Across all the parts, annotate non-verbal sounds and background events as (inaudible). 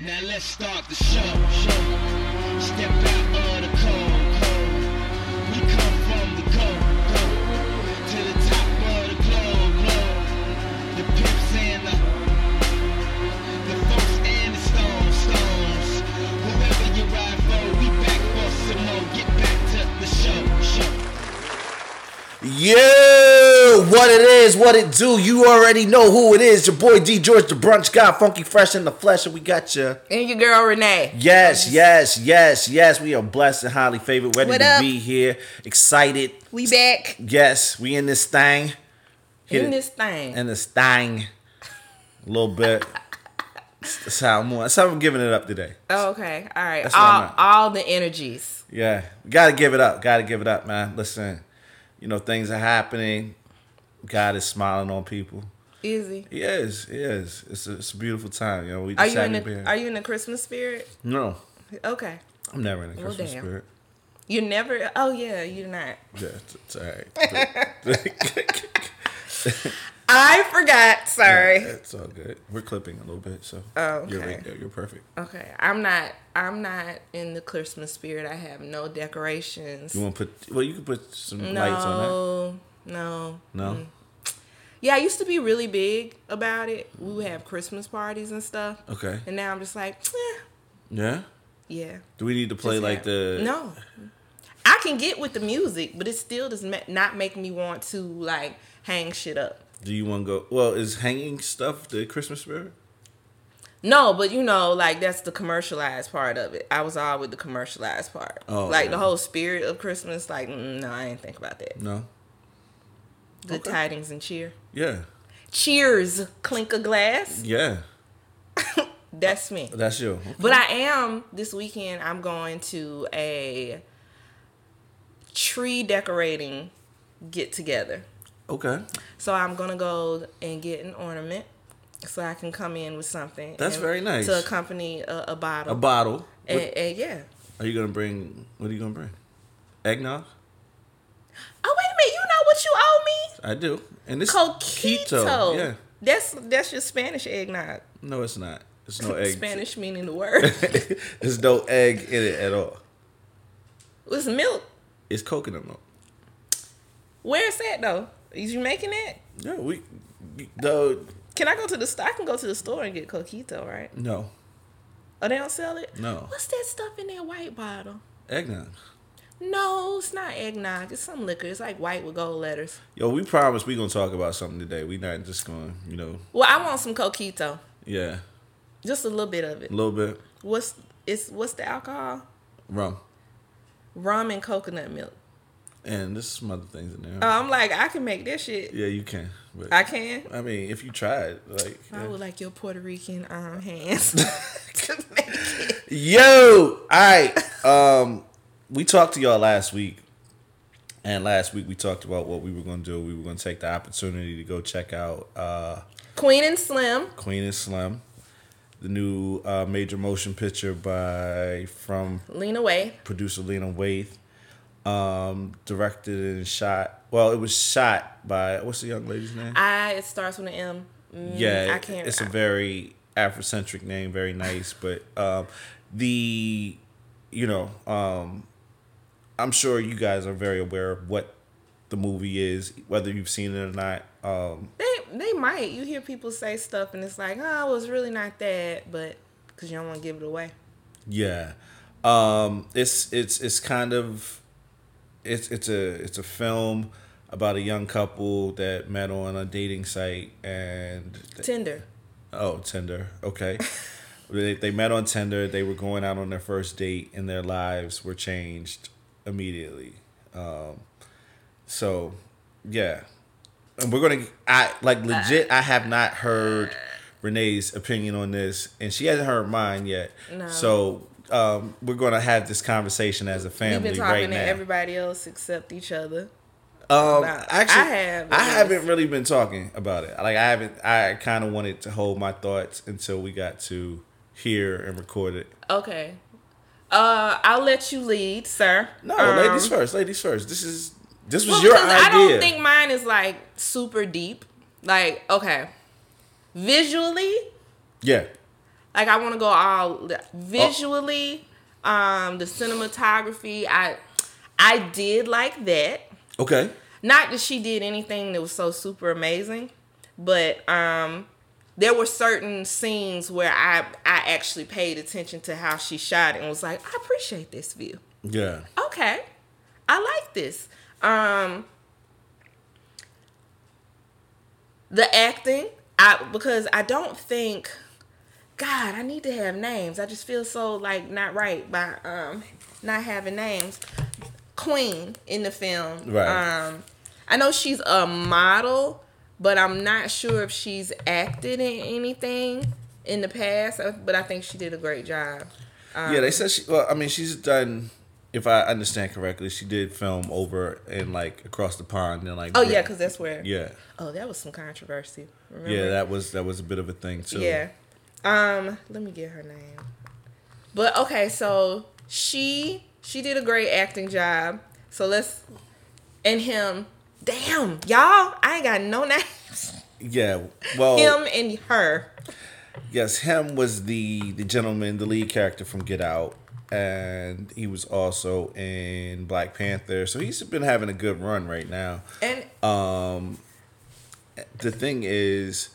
Now let's start the show. show. Step out of the cold, cold. We come from the cold, cold. To the top of the globe, globe. The pimps and the, the folks and the stones, stones. Whoever you ride for, we back for some more. Get back to the show, show. Yo, what it is, what it do. You already know who it is. Your boy D George, the brunch guy, funky fresh in the flesh, and we got you. And your girl Renee. Yes, yes, yes, yes. We are blessed and highly favored, ready What to up? be here, excited. We back Yes, we in this thing. Hit in it- this thing. in this thing. A little bit. That's how I'm. That's how I'm giving it up today. oh, okay. All right. That's what I'm All, all the energies. Yeah, gotta give it up. Gotta give it up, man. Listen, you know things are happening. God is smiling on people. Easy. He Yes, He is. It's a, it's a beautiful time. You know, we Are you in the Are you in the Christmas spirit? No, Okay. I'm never in the Well, Christmas damn. spirit. You never. Oh yeah, you're not. Yeah, it's, it's all right. (laughs) (laughs) I forgot. Sorry. it's all good. We're clipping a little bit, so Oh, you're okay. right there. You're perfect. Okay. I'm not. I'm not in the Christmas spirit. I have no decorations. You want to put? Well, you can put some lights on that. No. No. No. Yeah, I used to be really big about it. We would have Christmas parties and stuff. Okay. And now I'm just like, eh, Yeah. yeah. Do we need to play Just like have- the? no i can get with the music but it still does not make me want to like hang shit up Do you want to go? Well, is hanging stuff the Christmas spirit? no but you know like that's the commercialized part of it i was all with the commercialized part Oh, like the whole spirit of christmas like mm, no i didn't think about that No. Good Okay. tidings and cheer Yeah. cheers clink a glass Yeah. (laughs) that's me That's you. Okay. But I am this weekend. I'm going to a tree decorating get together. Okay. So I'm gonna go and get an ornament, so I can come in with something. That's very nice. to accompany a, a bottle. A bottle. and, What- and yeah. are you gonna bring? What are you gonna bring? Eggnog. Oh wait a minute! You know what you? I do. And this Coquito. Yeah. That's that's your Spanish eggnog. No, it's not. It's no (laughs) egg. Spanish (laughs) meaning the word. (laughs) There's no egg in it at all. It's milk. It's coconut milk. Where's that though? Is you making that? Yeah, we. The Can I go to the store? I can go to the store and get coquito, right? no Oh, they don't sell it? No. What's that stuff in that white bottle? eggnog. No, it's not eggnog. It's some liquor. It's like white with gold letters. Yo, we promise we gonna talk about something today. We not just gonna, you know, Well, I want some coquito. yeah, Just a little bit of it. a little bit What's it's what's the alcohol? rum, Rum and coconut milk. and there's some other things in there. Oh, I'm like, I can make this shit. yeah, you can. I can. I mean, if you tried, like, I yeah. would like your Puerto Rican um, (laughs) hands (laughs) to make it. yo, all right. Um, we talked to y'all last week, and last week we talked about what we were gonna do. We were gonna take the opportunity to go check out uh, Queen and Slim. Queen and Slim, the new uh, major motion picture by from Lena Waithe. producer Lena Waithe, um, directed and shot. Well, it was shot by what's the young lady's name? I it starts with an M. Mm, yeah, I can't. it's a very Afrocentric name, very nice. But um, the, you know, um, I'm sure you guys are very aware of what the movie is, whether you've seen it or not. Um, They they might. You hear people say stuff and it's like, oh, it was really not that, but because you don't want to give it away. Yeah. Um it's it's it's kind of it's it's a it's a film about a young couple that met on a dating site and Tinder. oh Tinder okay (laughs) they, they met on Tinder they were going out on their first date and their lives were changed immediately um so yeah and we're gonna I like legit I have not heard Renee's opinion on this and she hasn't heard mine yet No. so um we're gonna have this conversation as a We've family been talking right to now everybody else except each other. um, actually, I have, I haven't really been talking about it. Like I haven't. I kind of wanted to hold my thoughts until we got to hear and record it. Okay. Uh, I'll let you lead, sir. No, Um, ladies first. Ladies first. This is this was well, your idea. I don't think mine is like super deep. Like, okay, visually, yeah. Like I want to go all visually, um, the cinematography. I I did like that. Okay. Not that she did anything that was so super amazing, but um, there were certain scenes where I I actually paid attention to how she shot it and was like, I appreciate this view. Yeah. Okay, I like this. Um, the acting, I because I don't think. God, I need to have names. I just feel so like not right by um not having names. Queen in the film. Right. Um, I know she's a model, but I'm not sure if she's acted in anything in the past. uh, But I think she did a great job. Um, yeah, they said she. Well, I mean, she's done. If I understand correctly, she did film over and like across the pond and like. Oh Brit- yeah, because that's where. Yeah. Oh, that was some controversy. Remember? Yeah, that was that was a bit of a thing too. Yeah. Um, let me get her name. But okay, so she she did a great acting job. So let's and him. Damn, y'all, I ain't got no names. Yeah. Well, Him and her. yes, him was the the gentleman, the lead character from Get Out, and he was also in Black Panther. So he's been having a good run right now. And um, The thing is,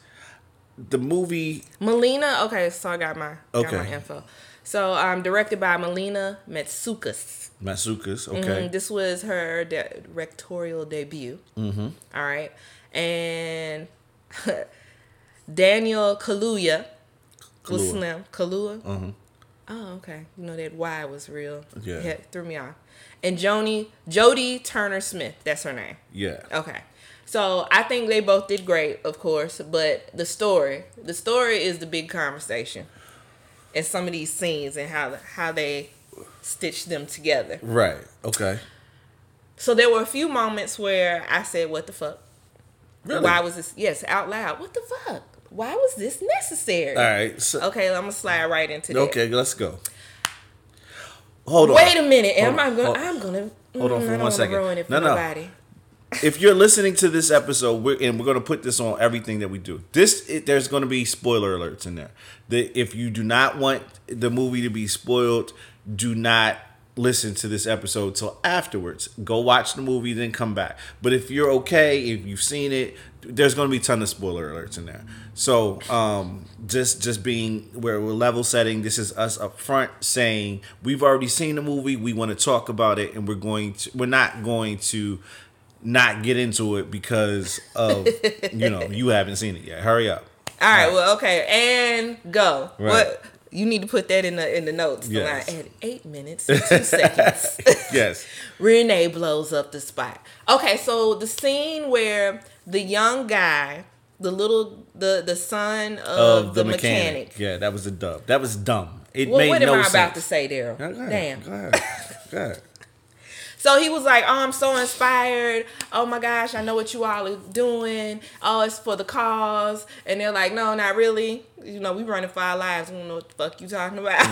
the movie. Melina, okay, so I got my got my Okay. info. So um directed by Melina Matsoukas. Masukas, Mhm, okay. This was her directorial debut. Mm-hmm. right. And (laughs) Daniel Kaluuya Kaluuya. Slim. Kaluuya? Mhm. Oh, okay. You know that Y was real. Yeah. It threw me off. And Joni, Jodie Turner-Smith, that's her name. Yeah. Okay. So I think they both did great, of course, but the story, the story is the big conversation. And some of these scenes and how how they stitched them together. Right. Okay. So there were a few moments where I said, "What the fuck? Really? Why was this?" Yes, out loud. What the fuck? Why was this necessary? All right. So, Okay, I'm gonna slide right into that. okay, let's go. Hold on. Wait a minute, Hold I'm on, gonna. hold- I'm gonna. hold on mm, for I one. Ruin it for No, no. nobody. (laughs) if you're listening to this episode, we're, and we're going to put this on everything that we do. This it, there's going to be spoiler alerts in there. The, if you do not want the movie to be spoiled, do not listen to this episode till afterwards. Go watch the movie, then come back. But if you're okay, if you've seen it, there's going to be a ton of spoiler alerts in there. So um, just just being where we're level setting. This is us up front saying we've already seen the movie. We want to talk about it, and we're going to. We're not going to not get into it because of you know you haven't seen it yet. Hurry up. All right. Well, okay, and go. Right. What you need to put that in the in the notes. Yes. I add eight minutes and two seconds. (laughs) Yes. Renee blows up the spot. Okay, so the scene where the young guy, the little the the son of, Of the, mechanic. Yeah, that was a dub. That was dumb. It Well, made what am I sense. about to say, Daryl? Damn. Go ahead. Go ahead. So he was like, "Oh, I'm so inspired. Oh my gosh, I know what you all are doing. Oh, it's for the cause." And they're like, "No, not really. You know, we running for our lives. We don't know what the fuck you talking about."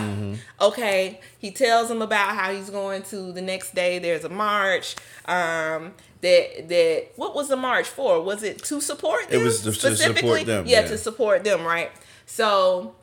(laughs) okay. He tells them about how he's going to the next day. There's a march. Um, that that what was the march for? Was it to support them? It was to- to support them, Yeah, yeah. to support them. Right. So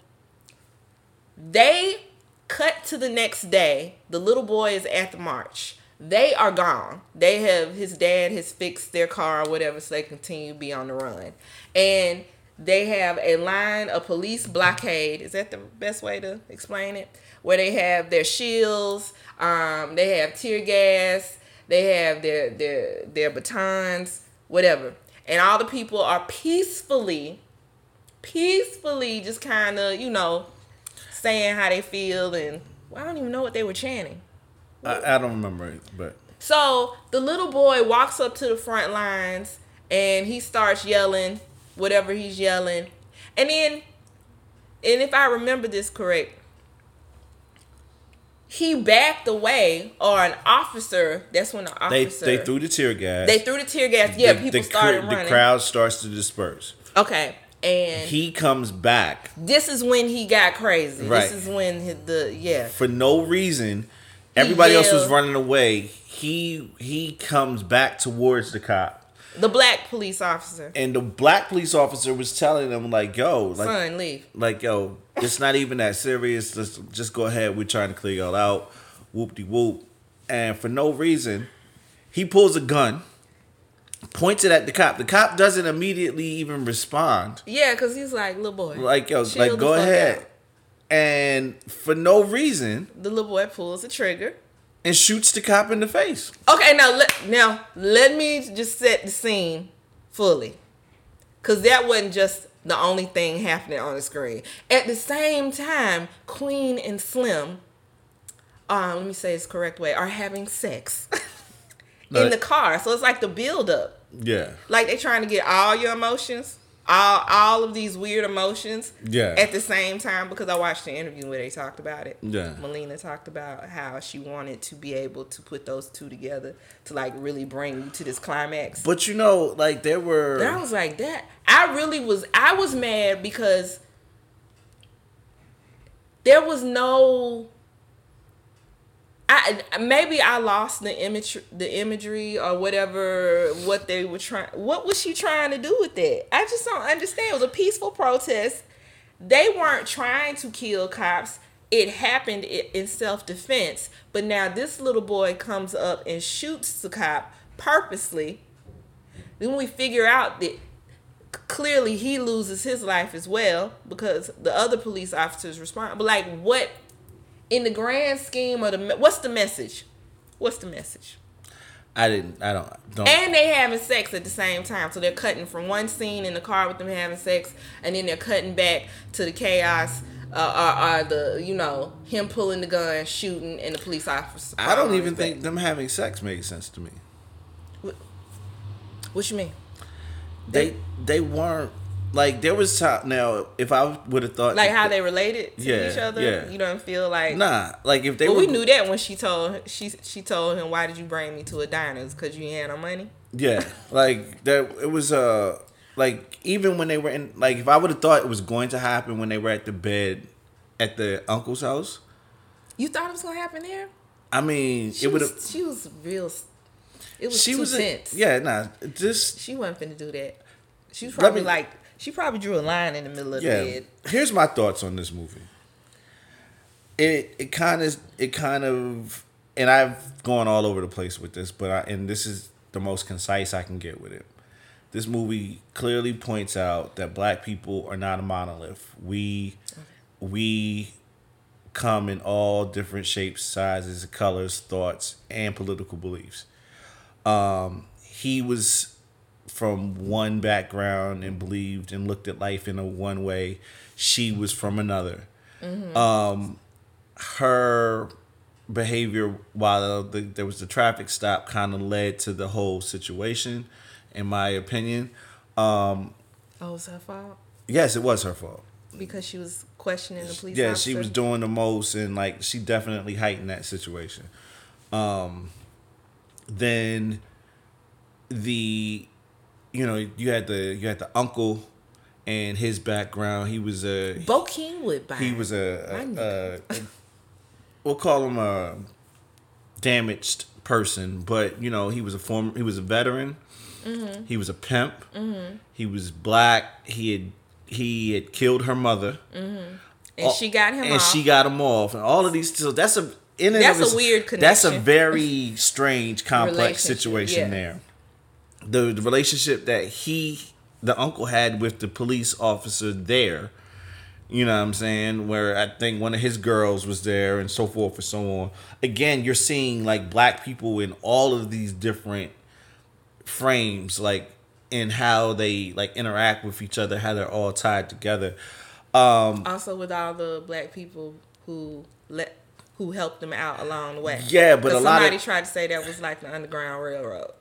they cut to the next day. The little boy is at the march. They are gone. They have his dad has fixed their car or whatever, so they continue to be on the run. And they have a line, a police blockade. Is that the best way to explain it? Where they have their shields, um, they have tear gas, they have their their their batons, whatever. And all the people are peacefully, peacefully just kind of, you know, saying how they feel and well, I don't even know what they were chanting. I, I don't remember it, but So the little boy walks up to the front lines and he starts yelling whatever he's yelling. And then, and if I remember this correct, he backed away, or an officer. That's when the they officer they threw the tear gas. they threw the tear gas. Yeah, The- people the, started the crowd starts to disperse. Okay, and He comes back this is when he got crazy. Right. This is when the yeah. for no reason. Everybody else was running away. He he comes back towards the cop The black police officer. and the black police officer was telling them like, "Yo, like, Son, leave. like yo, it's not even that serious. Let's just go ahead. We're trying to clear y'all out. Whoop de whoop." And for no reason, he pulls a gun, points it at the cop. The cop doesn't immediately even respond. Yeah, because he's like, little boy. Like yo, like go ahead. out." And for no reason, The little boy pulls the trigger. and shoots the cop in the face. Okay, now let now let me just set the scene fully, cause that wasn't just the only thing happening on the screen. At the same time, Queen and Slim, um, let me say this correct way, are having sex (laughs) in the car. So it's like the build up, Yeah. like they're trying to get all your emotions. All, all of these weird emotions Yeah. at the same time because I watched the interview where they talked about it. Yeah. Melina talked about how she wanted to be able to put those two together to like really bring you to this climax. But you know, like there were And I was like that. I really was. I was mad because there was no. I maybe I lost the image, the imagery or whatever. What they were trying. What was she trying to do with that? I just don't understand. It was a peaceful protest. They weren't trying to kill cops. It happened in self defense. But now this little boy comes up and shoots the cop purposely. Then we figure out that clearly he loses his life as well because the other police officers respond. But like, what in the grand scheme of the what's the message? What's the message? I didn't I don't don't And they having sex at the same time, so they're cutting from one scene in the car with them having sex, and then they're cutting back to the chaos. Uh, or, or the you know him pulling the gun, shooting, and the police officer. I don't even think back. them having sex made sense to me. What you mean? They they weren't like there was time now if I would have thought Like how they related to Yeah, each other? yeah. You don't feel like Nah, like if they But were we knew that when she told she she told him, "Why did you bring me to a diner's? Because you had no money." Yeah, like that. It was uh like even when they were in like if I would have thought it was going to happen when they were at the bed at the uncle's house. You thought it was gonna happen there? I mean, She it would have. she was real. It was She too was a, tense. yeah, nah. Just she wasn't finna do that. She was probably me- like she probably drew a line in the middle of yeah. the. Here's my thoughts on this movie. It it kind of it kind of and I've gone all over the place with this, but I and this is the most concise I can get with it. This movie clearly points out that black people are not a monolith. We we come in all different shapes, sizes, colors, thoughts, and political beliefs. Um, he was from one background and believed and looked at life in a one way. She was from another. Um, her behavior while the, there was the traffic stop kind of led to the whole situation, in my opinion. Um, Oh, it was her fault yes, it was her fault. because she was questioning the police. yeah, officer. she was doing the most, and like she definitely heightened that situation. Um, then the, you know, you had the you had the uncle, and his background. He was a Bo Kingwood. By he was My a, a, a, we'll call him a damaged person, but you know he was a former he was a veteran. Mm-hmm. He was a pimp. He was black. He had he had killed her mother. and she got him and off. she got him off, and all of these. So that's a in That's a weird That's a very strange, complex situation yeah. there. The, the relationship that he, the uncle, had with the police officer there. You know what I'm saying? Where I think one of his girls was there, and so forth and so on. Again, you're seeing like black people in all of these different frames, like in how they like interact with each other, how they're all tied together. Um, also with all the black people who let who helped them out along the way. Yeah, but a lot of- somebody tried to say that was like the Underground Railroad.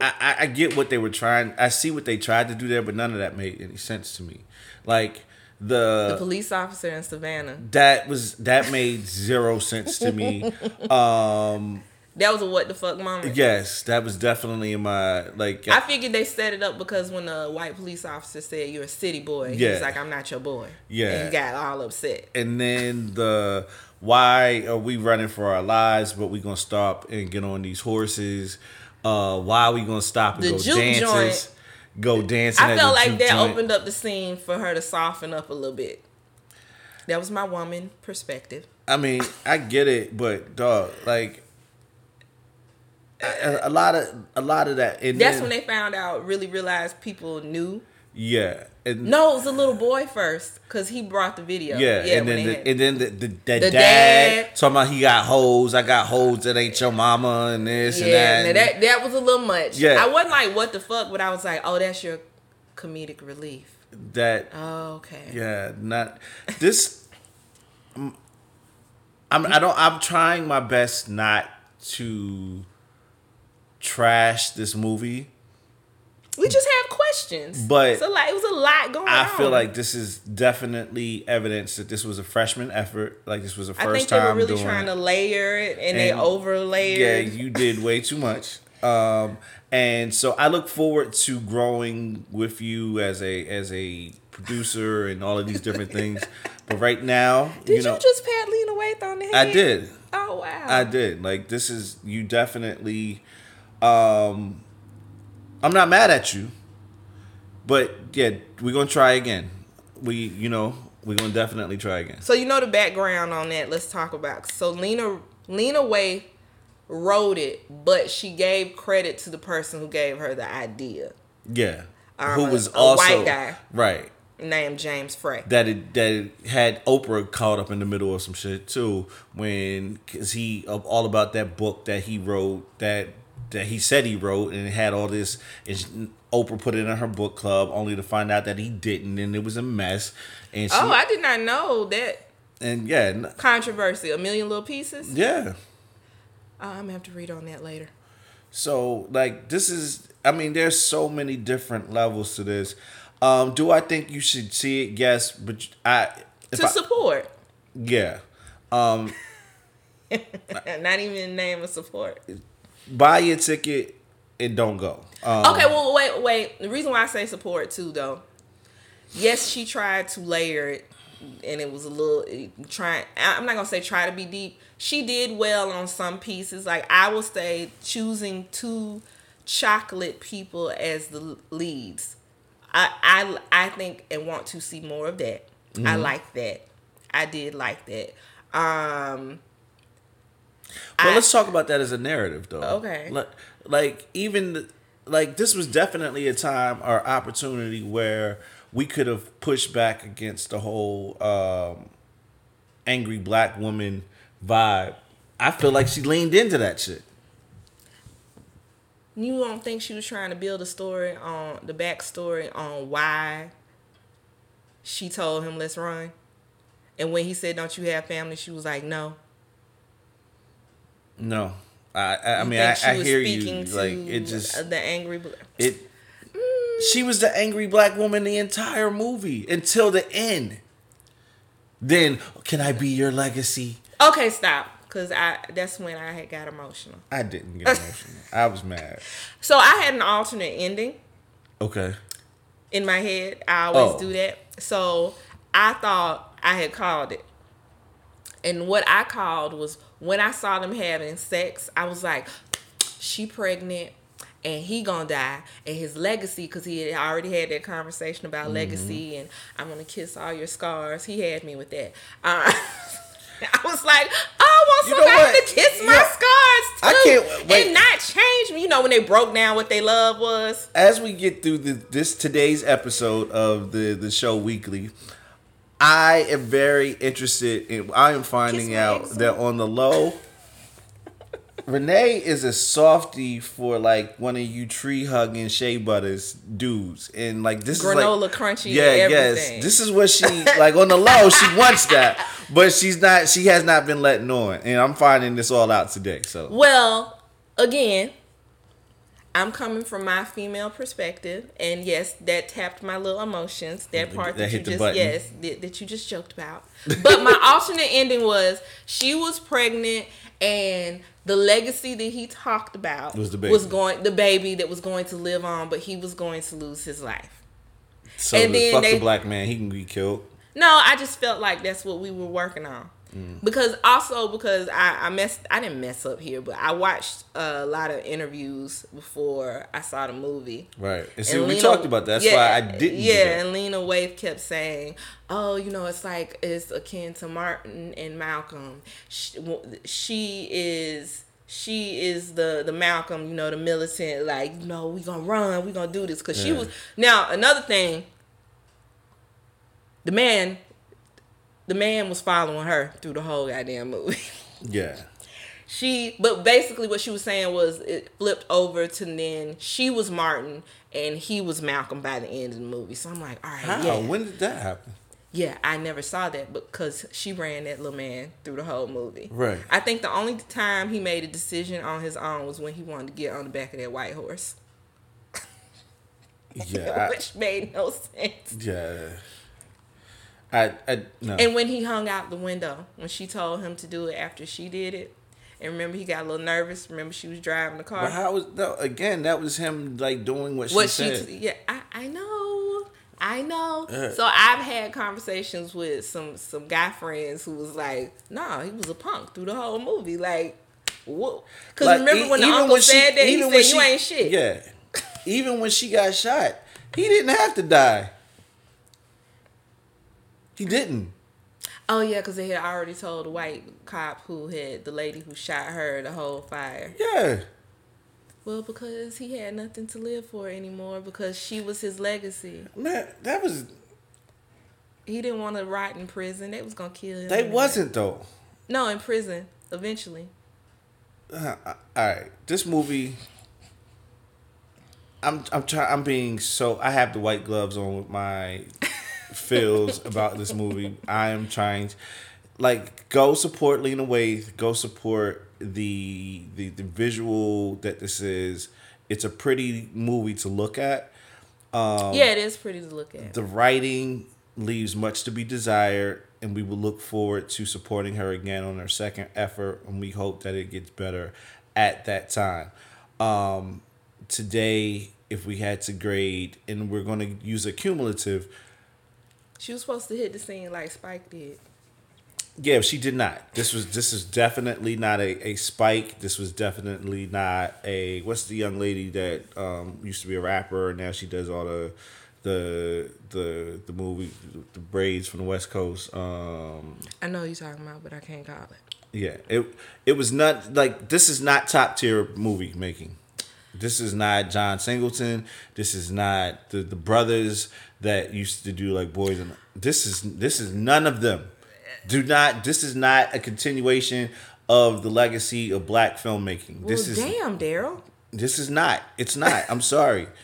I, I, get what they were trying. I see what they tried to do there, but none of that made any sense to me. Like The the, police officer in Savannah. that was that made zero sense to me. (laughs) Um, That was a what the fuck moment. yes, that was definitely in my like. I figured they set it up because when the white police officer said you're a city boy, Yeah. was like, I'm not your boy. Yeah. And he got all upset. and then the why are we running for our lives, but we gonna stop and get on these horses? Uh, why are we gonna stop and The go juke dances? joint. Go dancing. I felt like that joint. opened up the scene for her to soften up a little bit. That was my woman perspective. I mean, I get it, but dog, like a, a lot of a lot of that. And That's then- when they found out, really realized people knew. yeah, and No, it was a little boy first because he brought the video. Yeah, and then the, and then the, the, the, The dad, talking about he got hoes. I got hoes that ain't your mama and this yeah, and that. that that was a little much. Yeah. I wasn't like, what the fuck, but I was like, oh, that's your comedic relief. that Oh, okay. yeah, not this. (laughs) I'm I don't I'm trying my best not to trash this movie. We just have questions, But so like it was a lot going on. I feel like this is definitely evidence that this was a freshman effort. Like this was a first time. I think they were really trying to layer it, and, they And- overlayered. Yeah, you did way too much. Um, and so I look forward to growing with you as a as a producer and all of these different things. (laughs) But right now, Did you, you just pat Lena Waithe on the head? I did. Oh wow. I did. Like this is you definitely um I'm not mad at you. But yeah, we're gonna try again. We you know, we're gonna definitely try again. So you know the background on that. Let's talk about. So Lena Lena Waithe wrote it, but she gave credit to the person who gave her the idea, Yeah. Um, Who was a also white guy. Right. named James Frey. that it that it had Oprah caught up in the middle of some shit too when cause he of all about that book that he wrote that that he said he wrote and had all this and Oprah put it in her book club only to find out that he didn't and it was a mess and she, Oh, I did not know that and yeah controversy. A million little pieces. yeah Oh, I'm gonna have to read on that later. so like this is I mean there's so many different levels to this um do I think you should see it yes but I to I- support, yeah um (laughs) not even name of support. Buy your ticket and don't go. Um, Okay, well, wait, wait. The reason why I say support too, though, yes, she tried to layer it, and it was a little trying. I'm not gonna say try to be deep. She did well on some pieces. Like I will say, choosing two chocolate people as the leads. I I I think and want to see more of that. I like that. I did like that. Um, But I- let's talk about that as a narrative, though. Okay. Like, like even the- like this was definitely a time or opportunity where we could have pushed back against the whole um, angry black woman vibe. I feel like she leaned into that shit. You don't think she was trying to build a story on the backstory on why she told him let's run? And when he said, Don't you have family? She was like, No. No, I I, I mean I, I hear you. Like it just the angry bl- it. She was the angry black woman the entire movie until the end. Then can I be your legacy? Okay, stop. Cause I that's when I had got emotional. I didn't get emotional. I was mad. (laughs) So I had an alternate ending Okay. in my head. I always Oh. do that. So I thought I had called it. And what I called was when I saw them having sex, I was like, she pregnant and he gonna die and his legacy because he had already had that conversation about Mm-hmm. legacy and i'm gonna kiss all your scars he had me with that uh, (laughs) i was like oh, i want You somebody to kiss my Yeah. scars too I can't- wait. and not change me you know when they broke down what they love was As we get through the, this today's episode of the the show weekly, I am very interested in. I am finding out that on the low, Renee is a softie for like one of you tree hugging Shea Butters dudes, and like this Granola is like, crunchy Yeah, yes, this is what she (laughs) like on the low. She wants that, but she's not. She has not been letting on, and I'm finding this all out today. So Well, again, I'm coming from my female perspective, and yes, that tapped my little emotions. That part That that, you just button. yes that, that you just joked about. But my (laughs) alternate ending was she was pregnant, and the legacy that he talked about Was the baby. was going the baby that was going to live on, but he was going to lose his life. so And the, then fuck they- the black man, he can be killed. No, I just felt like that's what we were working on. Mm. Because also because I, I messed I didn't mess up here, but I watched a lot of interviews before I saw the movie. Right. And see, And we Lena- talked about that. That's yeah, why I didn't. Yeah, and Lena Waithe kept saying, "Oh, you know, it's like it's akin to Martin and Malcolm. She, she is." She is the the Malcolm, you know, the militant. Like, you know, we gonna run, we gonna do this because she was. Now another thing, the man, the man was following her through the whole goddamn movie. (laughs) Yeah. she but basically what she was saying was it flipped over to then she was martin and he was malcolm by the end of the movie so i'm like all right How? yeah When did that happen? yeah i never saw that because she ran that little man through the whole movie Right. i think the only time he made a decision on his own was when he wanted to get on the back of that white horse Yeah. (laughs) I, which made no sense yeah. I. I. No. and when he hung out the window when she told him to do it after she did it and remember he got a little nervous remember she was driving the car But how was no? Again, that was him like doing what she what she said. yeah I, I know I know. Yeah. So I've had conversations with some some guy friends who was like, "Nah, he was a punk through the whole movie." Like, what? Because Like, remember e- when the uncle when she- said that he said, "You she- ain't shit." Yeah. Even when she got shot, he didn't have to die. He didn't. Oh yeah, because they had already told the white cop who had the lady who shot her the whole fire. Yeah. Well, because he had nothing to live for anymore because she was his legacy. Man, that was He didn't want to rot in prison. They was gonna kill him. they wasn't though. No, in prison eventually. Uh, all right, this movie. I'm I'm trying. I'm being so. I have the white gloves on with my feels about this movie. I am trying, to, like, go support Lena Waithe. Go support the the the visual that this is. It's a pretty movie to look at. Um, yeah, it is pretty to look at. the writing leaves much to be desired, and we will look forward to supporting her again on her second effort, and we hope that it gets better at that time. Um, today, if we had to grade, and we're going to use a cumulative, She was supposed to hit the scene like Spike did. yeah, she did not. This was this is definitely not a, a spike. This was definitely not a what's the young lady that um, used to be a rapper and now she does all the the the the movie the braids from the West Coast. Um, I know you're talking about, but I can't call it. yeah, it it was not like this is not top tier movie making. This is not John Singleton. This is not the the brothers that used to do like boys and this is this is none of them. Do not. This is not a continuation of the legacy of black filmmaking. This is damn, Daryl. this is not. It's not. I'm sorry. (laughs)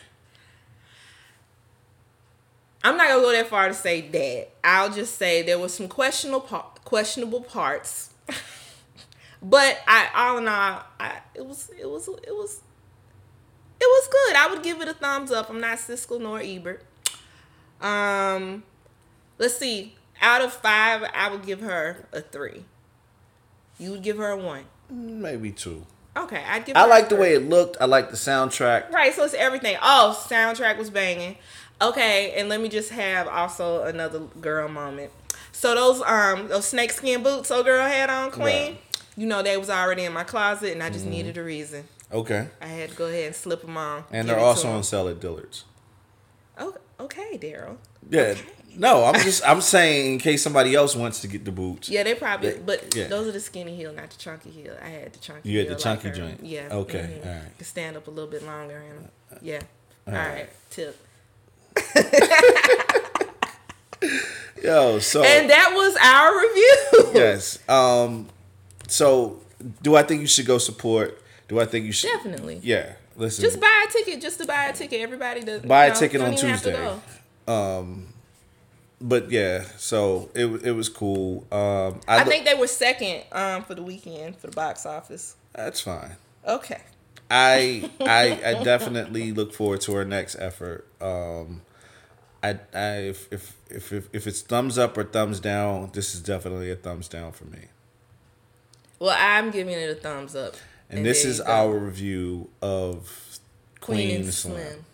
I'm not gonna go that far to say that. I'll just say there was some questionable questionable parts, (laughs) but I all in all, I, it was it was it was it was good. I would give it a thumbs up. I'm not Siskel nor Ebert. Um, let's see. Out of five, I would give her a three. You would give her a one. Maybe two. Okay, I'd give. I like the way it looked. I like the soundtrack. Right, so it's everything. Oh, soundtrack was banging. Okay, and let me just have also another girl moment. So those um those snakeskin boots old girl had on Queen, Right. Mm-hmm. you know they was already in my closet, and I just needed a reason. Okay. I had to go ahead and slip them on. And they're also on sale at Dillard's. Oh, okay, Daryl. Yeah. No, I'm just I'm saying in case somebody else wants to get the boots. Yeah, they probably, They- but yeah. those are the skinny heel, not the chunky heel. I had the chunky. You had the chunky like joint. Yeah. Okay, mhm. alright. To stand up a little bit longer in 'em. Yeah. All Alright. right. Tip. (laughs) Yo, so And that was our review. yes. Um so do I think you should go support? Do I think you should Definitely. Yeah. Listen. Just buy a ticket, just to buy a ticket. Everybody does. Buy a know, ticket on even have to Tuesday. go. but yeah, so it it was cool. Um I, I think they were second um, for the weekend for the box office. that's fine. Okay. I (laughs) I I definitely look forward to our next effort. Um, I I if if if if, if it's thumbs up or thumbs down, this is definitely a thumbs down for me. Well, I'm giving it a thumbs up. And, this is go. our review of Queen, Queen and and Slim. Slim.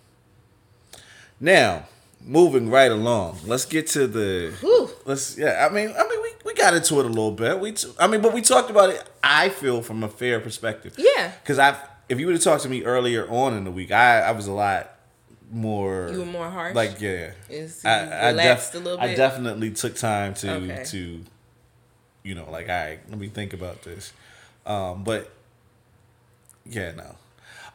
Now, moving right along, let's get to the. Whew. Let's yeah. I mean I mean we we got into it a little bit. We, t- I mean, but we talked about it. I feel from a fair perspective. Yeah. Because I, if you would have talked to me earlier on in the week, I, I was a lot more. You were more harsh? Like yeah, Is I, I, little I definitely took time to Okay. to, you know, like I let me think about this. Um, but yeah, no.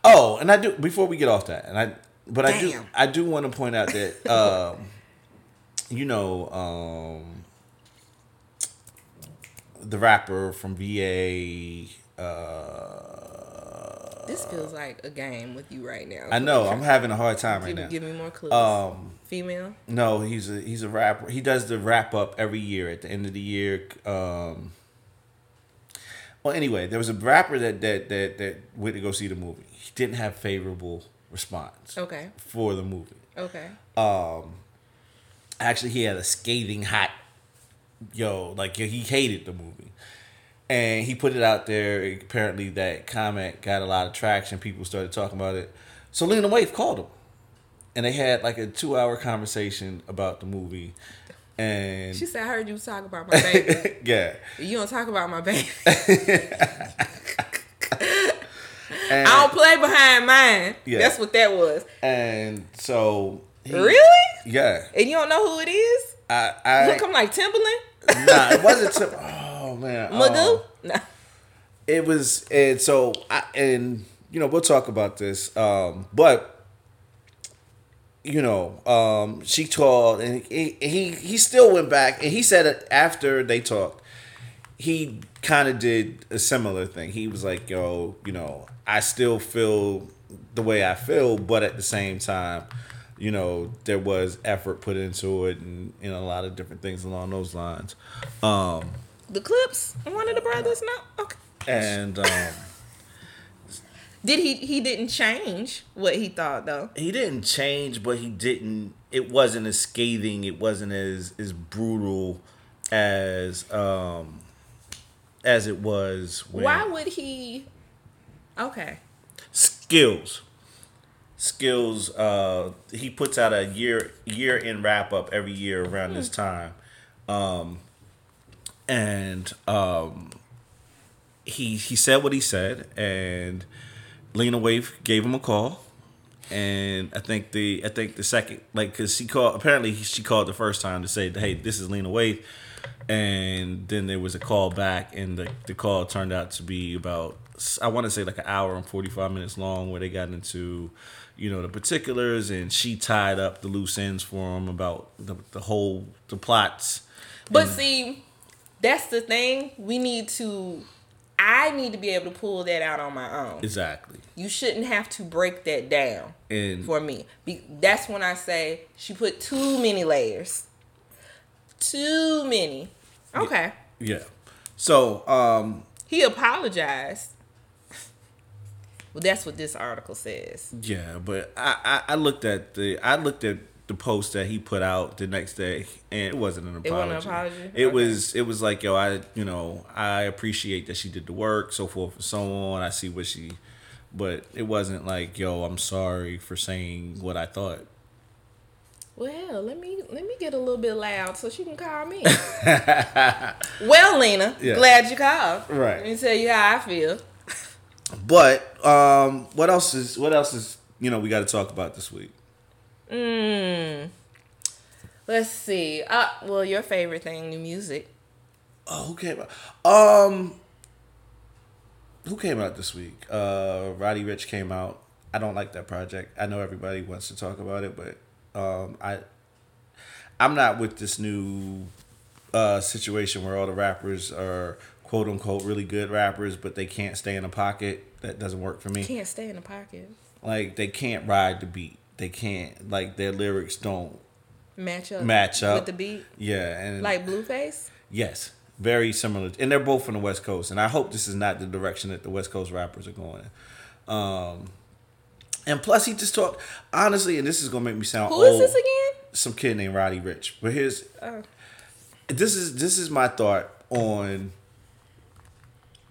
Oh, and I do before we get off that, and I, but I do I do want to point out that (laughs) um, you know um, the rapper from VA. Uh, This feels like a game with you right now. I know I'm having a hard time right Give, now. give me more clues. Um, Female. no, he's a he's a rapper. He does the Rap Up every year at the end of the year. Um, well, anyway, there was a rapper that that that that went to go see the movie. He didn't have favorable response Okay. for the movie. Okay. Um. Actually, he had a scathing hot, yo, like he hated the movie, and he put it out there. Apparently, that comment got a lot of traction. People started talking about it. So Lena Waithe called him, and they had like a two-hour conversation about the movie. And She said, I heard you talk about my (laughs) baby. yeah, you don't talk about my baby. and, (laughs) I don't play behind mine. Yeah. That's what that was. and so he- Really? yeah, And you don't know who it is? I, I Look, I'm like Timberland? nah, it (laughs) wasn't. Tim- oh man, Magoo? oh. Nah. it was and so I, and you know we'll talk about this um but you know um she called and he he, he still went back and he said after they talked he kind of did a similar thing he was like yo you know i still feel the way i feel but at the same time you know there was effort put into it and, and a lot of different things along those lines um The Clipse? One of the brothers? No? Okay. and um Did he he didn't change what he thought though? he didn't change, but he didn't. It wasn't as scathing. It wasn't as as brutal as um as it was. When Why would he Okay. Skillz? Skillz. Uh, he puts out a year year in Rap Up every year around this time, um, and um, he he said what he said, and Lena Waithe gave him a call, and I think the I think the second like because she called apparently she called the first time to say hey this is Lena Waithe, and then there was a call back and the the call turned out to be about I want to say like an hour and forty five minutes long where they got into you know the particulars and she tied up the loose ends for him about the the whole the plots. But see, that's the thing. We need to I need to be able to pull that out on my own. Exactly. You shouldn't have to break that down And for me. Be- that's when I say she put too many layers. Too many. Okay. yeah. So um He apologized. (laughs) Well, that's what this article says. Yeah, but I, I, I looked at the I looked at the post that he put out the next day, and it wasn't an apology. It wasn't an apology? It Okay. was it was like yo, I you know I appreciate that she did the work, so forth and so on. I see what she, but it wasn't like yo, I'm sorry for saying what I thought. Well, let me let me get a little bit loud so she can call me. (laughs) well, Lena, Yeah. glad you called. Right. Let me tell you how I feel. But um, what else is what else is you know we got to talk about this week? Mm. Let's see. Uh, well, your favorite thing, new music. Oh, who came out? Um, who came out this week? Uh, Roddy Ricch came out. I don't like that project. I know everybody wants to talk about it, but um, I, I'm not with this new uh situation where all the rappers are quote unquote really good rappers, but they can't stay in a pocket. That doesn't work for me. Can't stay in the pocket. Like they can't ride the beat. They can't like their lyrics don't Match up. match up with the beat, Yeah, and like Blueface. Yes, very similar, and they're both from the West Coast. And I hope this is not the direction that the West Coast rappers are going. in. Um, and plus, he just talked honestly, and this is gonna make me sound Who old. is this again? Some kid named Roddy Ricch. But here's Oh. this is this is my thought on,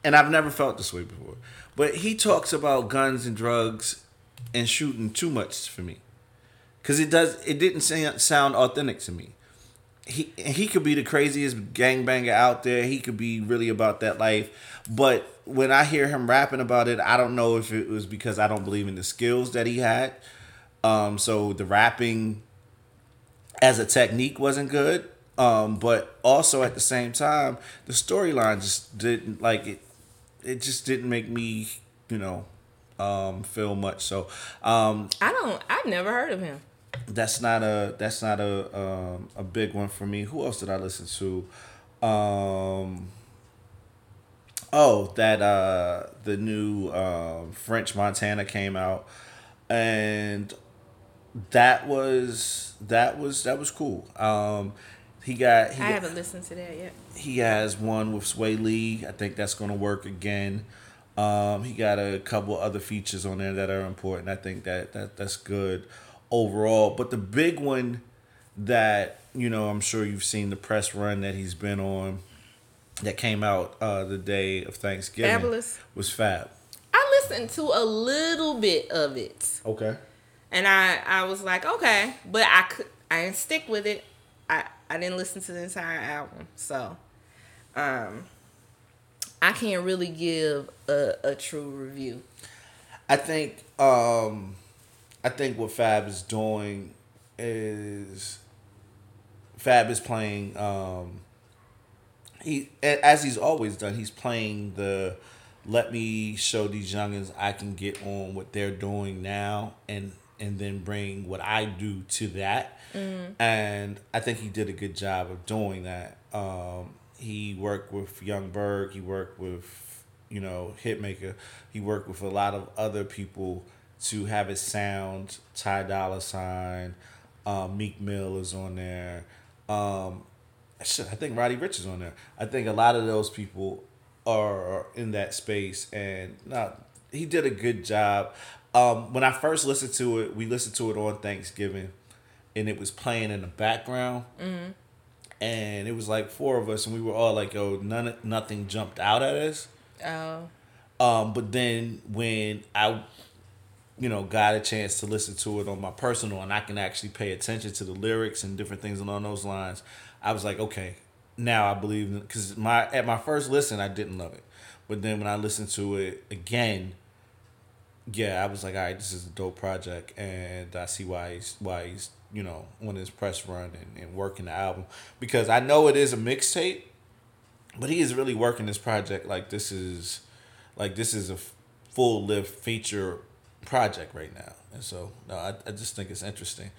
and I've never felt this way before. But he talks about guns and drugs and shooting too much for me, because it does it didn't sound authentic to me. he he could be the craziest gangbanger out there. He could be really about that life. But when I hear him rapping about it, I don't know if it was because I don't believe in the skills that he had. Um, so the rapping as a technique wasn't good. Um, but also at the same time, the storyline just didn't like it. It just didn't make me, you know, um, feel much. So um, I don't. I've never heard of him. that's not a that's not a um, a big one for me. Who else did I listen to? Um, oh, that uh, the new um, French Montana came out, and that was that was that was cool. Um, he got he I haven't listened to that yet. he has one with Swae Lee. I think that's to work again. Um, he got a couple other features on there that are important. I think that, that that's good overall. But the big one that you know, I'm sure you've seen the press run that he's been on that came out uh, the day of Thanksgiving Fabolous. was Fab. I listened to a little bit of it, Okay. and I I was like, okay, but I could I didn't stick with it. I I didn't listen to the entire album, so um, I can't really give a, a true review. I think um I think what Fab is doing is Fab is playing um he as he's always done, he's playing the let me show these youngins I can get on what they're doing now and and then bring what I do to that. And I think he did a good job of doing that. Um he worked with Yung Berg, he worked with you know, Hitmaka. He worked with a lot of other people to have it sound. Ty Dolla Sign, um, Meek Mill is on there. Um, shit, I think Roddy Ricch is on there. I think a lot of those people are in that space, and not he did a good job. Um, when I first listened to it, we listened to it on Thanksgiving, and it was playing in the background and it was like four of us, and we were all like, "Yo, none, nothing jumped out at us." Oh, Um, but then when I, you know, got a chance to listen to it on my personal, and I can actually pay attention to the lyrics and different things along those lines, I was like, okay, now I believe because my at my first listen I didn't love it, but then when I listened to it again, yeah, I was like, all right, this is a dope project, and I see why he's why he's you know on his press run and, and working the album because I know it is a mixtape, but he is really working this project like this is like this is a full live feature project right now, and so no, I I just think it's interesting.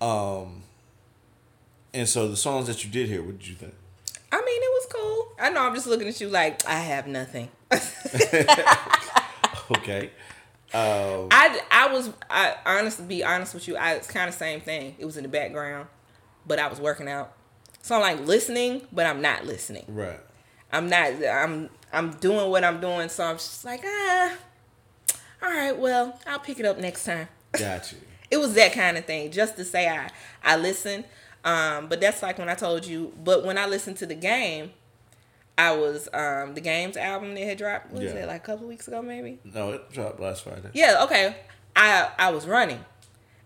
Um, and so the songs that you did here, what did you think? I mean, it was cool. I know I'm just looking at you like I have nothing. (laughs) Okay. (laughs) Um, I, I was I honestly be honest with you, I it's kind of same thing. It was in the background, but I was working out. So I'm like listening, but I'm not listening. right. I'm not I'm I'm doing what I'm doing, so I'm just like, ah all right, well, I'll pick it up next time. Got you. (laughs) It was that kind of thing, just to say I I listened. Um, but that's like when I told you. But when I listened to the game, I was um the games album that had dropped. What was Yeah. it like a couple weeks ago, maybe? No, it dropped last Friday. Yeah, okay. I I was running,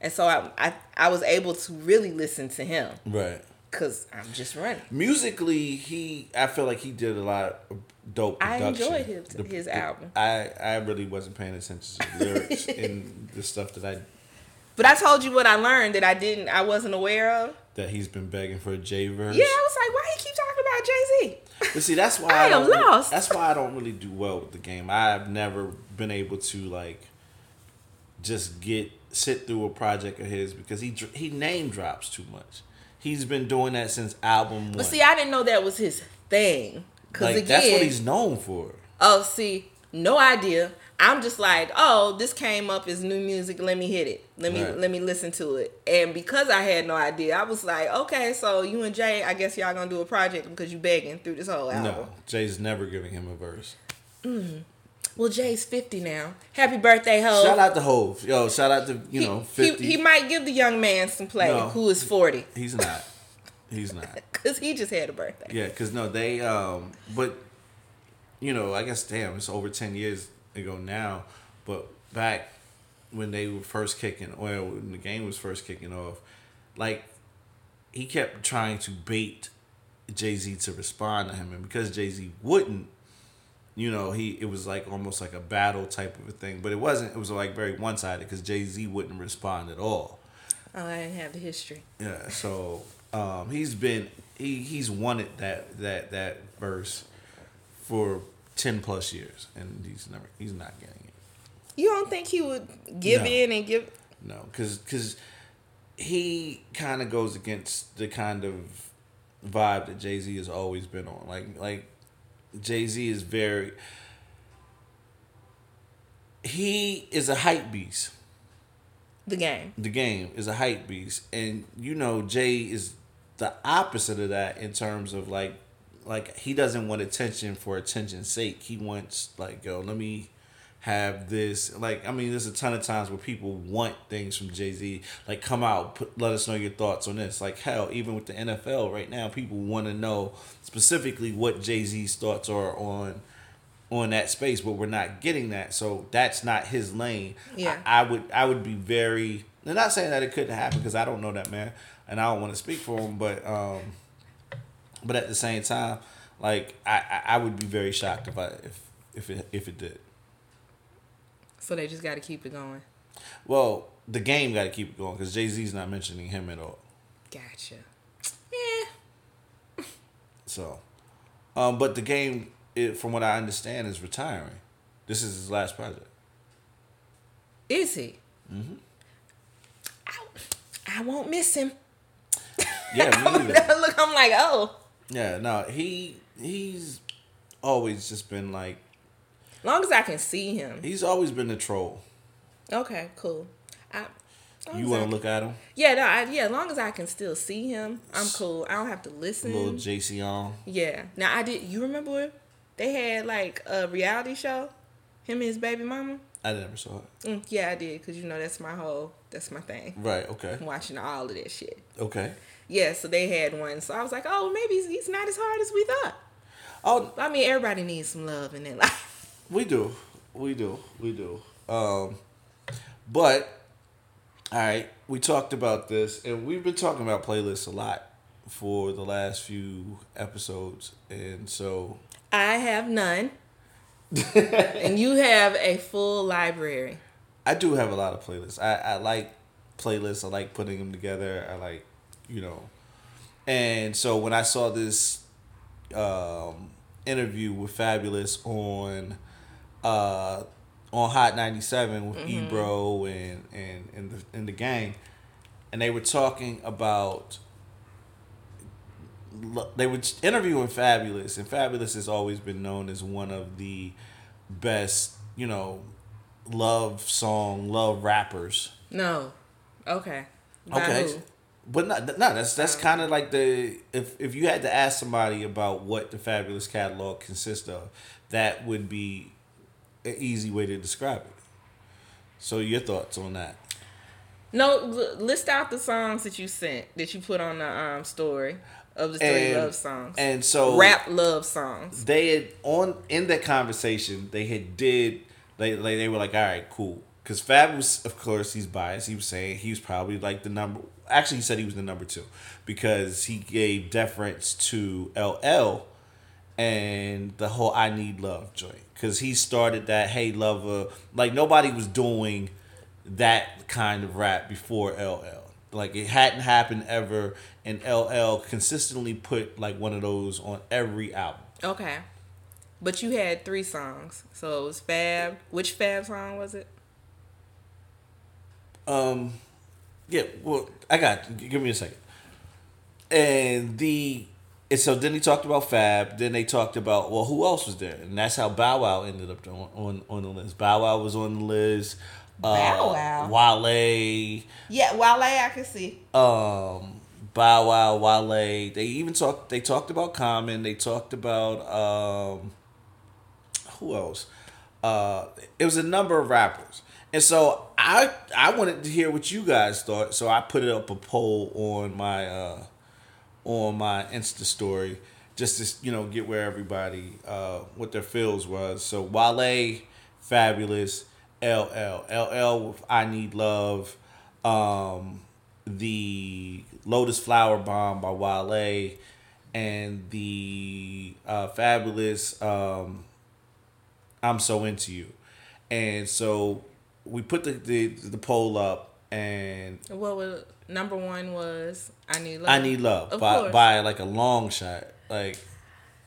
and so I I, I was able to really listen to him Right. because I'm just running. Musically, he I feel like he did a lot of dope I enjoyed his- his album. I I really wasn't paying attention to the lyrics (laughs) and the stuff that I But I told you what I learned that I didn't I wasn't aware of. that he's been begging for a J verse. Yeah, I was like, why he keep talking about Jay Z? But see, that's why I I, am don't. really- lost. That's why I don't really do well with the game. I've never been able to like just get sit through a project of his because he he name drops too much. He's been doing that since album one. But see, I didn't know that was his thing. Cause like again, that's what he's known for. oh, see, no idea. I'm just like, oh, this came up as new music. Let me hit it. Let me Right. let me listen to it. And because I had no idea, I was like, okay, so you and Jay, I guess y'all gonna do a project because you begging through this whole album. No, Jay's never giving him a verse. Well, Jay's 50 now. Happy birthday, ho. Shout out to Hove, yo. Shout out to you He- know he, he, might give the young man some play No. who is 40 he's not. He's not. (laughs) because he just had a birthday. Yeah, because no, they um, but you know, I guess damn, it's over ten years ago now. But back when they were first kicking, well, when the game was first kicking off, like he kept trying to bait Jay Z to respond to him, and because Jay Z wouldn't, you know, he it was like almost like a battle type of a thing, but it wasn't. It was like very one sided because Jay Z wouldn't respond at all. Oh, I didn't have the history. Yeah, so um, he's been he he's wanted that that that verse for ten plus years, and he's never he's not getting it. You don't think he would give No. in and give? No, because because he kind of goes against the kind of vibe that Jay Z has always been on. Like like Jay Z is very he is a hype beast. The game. The game is a hype beast, and you know Jay is the opposite of that in terms of like like he doesn't want attention for attention's sake. He wants like yo, let me have this. Like I mean, there's a ton of times where people want things from Jay Z. Like come out, put, let us know your thoughts on this. Like hell, even with the NFL right now, people want to know specifically what Jay Z's thoughts are on on that space, but we're not getting that. So that's not his lane. Yeah. I, I would I would be very. I'm not saying that it couldn't happen because I don't know that man, and I don't want to speak for him. But um, but at the same time, like I, I would be very shocked if I if if it if it did. So they just got to keep it going. Well, the game got to keep it going because Jay Z's not mentioning him at all. Gotcha. Yeah. So, um, but the game, it, from what I understand, is retiring. This is his last project. Is he? Mm-hmm. I, I won't miss him. Yeah, me (laughs) either. Look, I'm like, oh. Yeah, no, he he's always just been like Long as I can see him. he's always been a troll. Okay, cool. I, You want to look at him, Yeah, no, I, yeah. As long as I can still see him, I'm cool. I don't have to listen. little JC on. Yeah. Now I did. You remember they had like a reality show, him and his baby mama. I never saw it. Mm, yeah, I did because you know that's my whole that's my thing. Right. Okay. Watching all of that shit. Okay. Yeah, so they had one. So I was like, oh, maybe he's not as hard as we thought. Oh, I mean, everybody needs some love in their (laughs) life. we do. We do. We do. Um, but all right, we talked about this, and we've been talking about playlists a lot for the last few episodes, and so I have none, (laughs) and you have a full library. I do have a lot of playlists. I, I like playlists. I like putting them together. I like, you know, and so when I saw this um, interview with Fabolous on uh, on Hot ninety seven with Ebro and and and the and the gang, and they were talking about. They were interviewing Fabolous, and Fabolous has always been known as one of the best, you know, love song, love rappers. No, okay. By Okay. who? But no, no, that's that's kind of like the if if you had to ask somebody about what the Fabolous catalog consists of, that would be an easy way to describe it. So your thoughts on that? No, list out the songs that you sent that you put on the um story of the three And- love songs. And so Rap love songs. they had on in that conversation they had did they they, they were like all right cool. Because Fab was of course he's biased. He was saying he was probably like the number actually he said he was the number two. Because he gave deference to LL and the whole I need love joint. Because he started that hey lover like nobody was doing that kind of rap before LL like it hadn't happened ever and LL consistently put like one of those on every album Okay. But you had three songs. So it was Fab. Which Fab song was it? Um, yeah. Well, I got. Give me a second. And the and so then he talked about Fab. Then they talked about well, who else was there? And that's how Bow Wow ended up on on, on the list. Bow Wow was on the list. Uh, Bow Wow? Wale. Yeah, Wale, I can see. Um, Bow Wow, Wale. They even talked. They talked about Common. They talked about um, who else? Uh, it was a number of rappers, and so I I wanted to hear what you guys thought. So I put it up a poll on my uh, on my Insta story just to you know get where everybody uh, what their feels was. So Wale, Fabolous. LL, LL with I Need Love. Um, the Lotus Flower Bomb by Wale and the uh, Fabolous um, I'm So Into You. And so we put the, the, the poll up and What was number one was I need love. I Need Love Of by, course. by like a long shot. Like,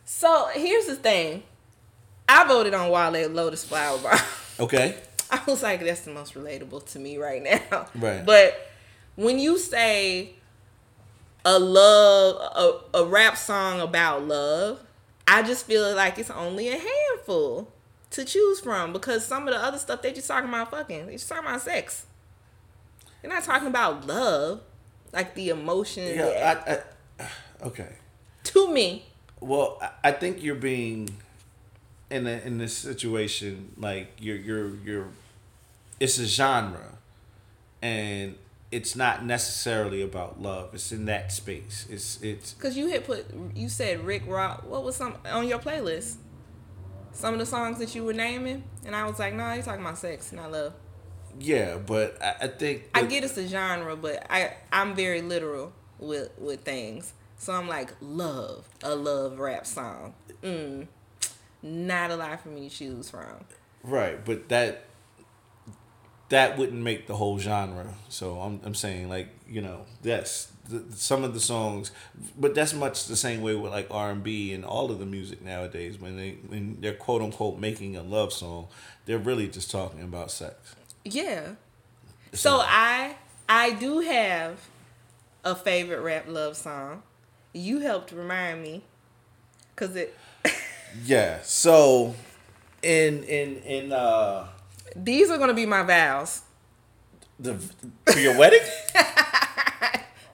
So here's the thing. I voted on Wale Lotus Flower Bomb. (laughs) okay. I was like, that's the most relatable to me right now. Right. But when you say a love, a, a rap song about love, I just feel like it's only a handful to choose from because some of the other stuff they just talking about fucking, they just talking about sex. They're not talking about love, like the emotion. Yeah, I, I, uh, okay. to me, Well, I- I think you're being in a, in this situation like you're you're you're it's a genre and it's not necessarily about love. It's in that space. It's it's Cause you had put you said Rick Rock. What was some on your playlist? Some of the songs that you were naming, and I was like, no, you're talking about sex, not love. yeah, but I, I think I get it's a genre, but I I'm very literal with with things. So I'm like, love a love rap song. Mm, not a lot for me to choose from. right, but that that wouldn't make the whole genre. So I'm I'm saying like you know yes, the, some of the songs, but that's much the same way with like R and B and all of the music nowadays. When they when they're quote unquote making a love song, they're really just talking about sex. Yeah. So I I do have a favorite rap love song. You helped remind me, cause it. (laughs) Yeah. So in in in uh These are gonna be my vows. the for your wedding. (laughs)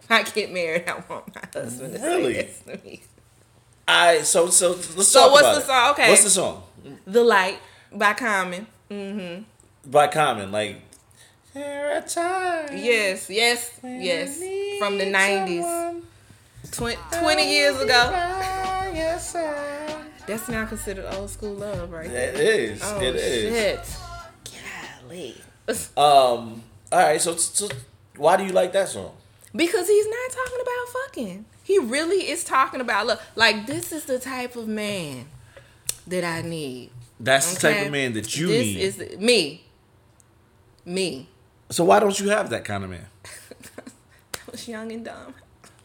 If I get married, I want my husband to Really? say this to me. I so so let's So talk what's about the it. song? Okay. What's the song? The Light by Common. Mm-hmm. By Common, like there are times Yes, yes, yes. From the 90s. Tw- 20 years ago. That's now considered old school love, right? It there. is. Oh, it is. shit. Um. All right. So, so why do you like that song? Because he's not talking about fucking. He really is talking about love. Like, this is the type of man that I need. That's the type of man that you this need. is me. Me. so why don't you have that kind of man? (laughs) I was young and dumb.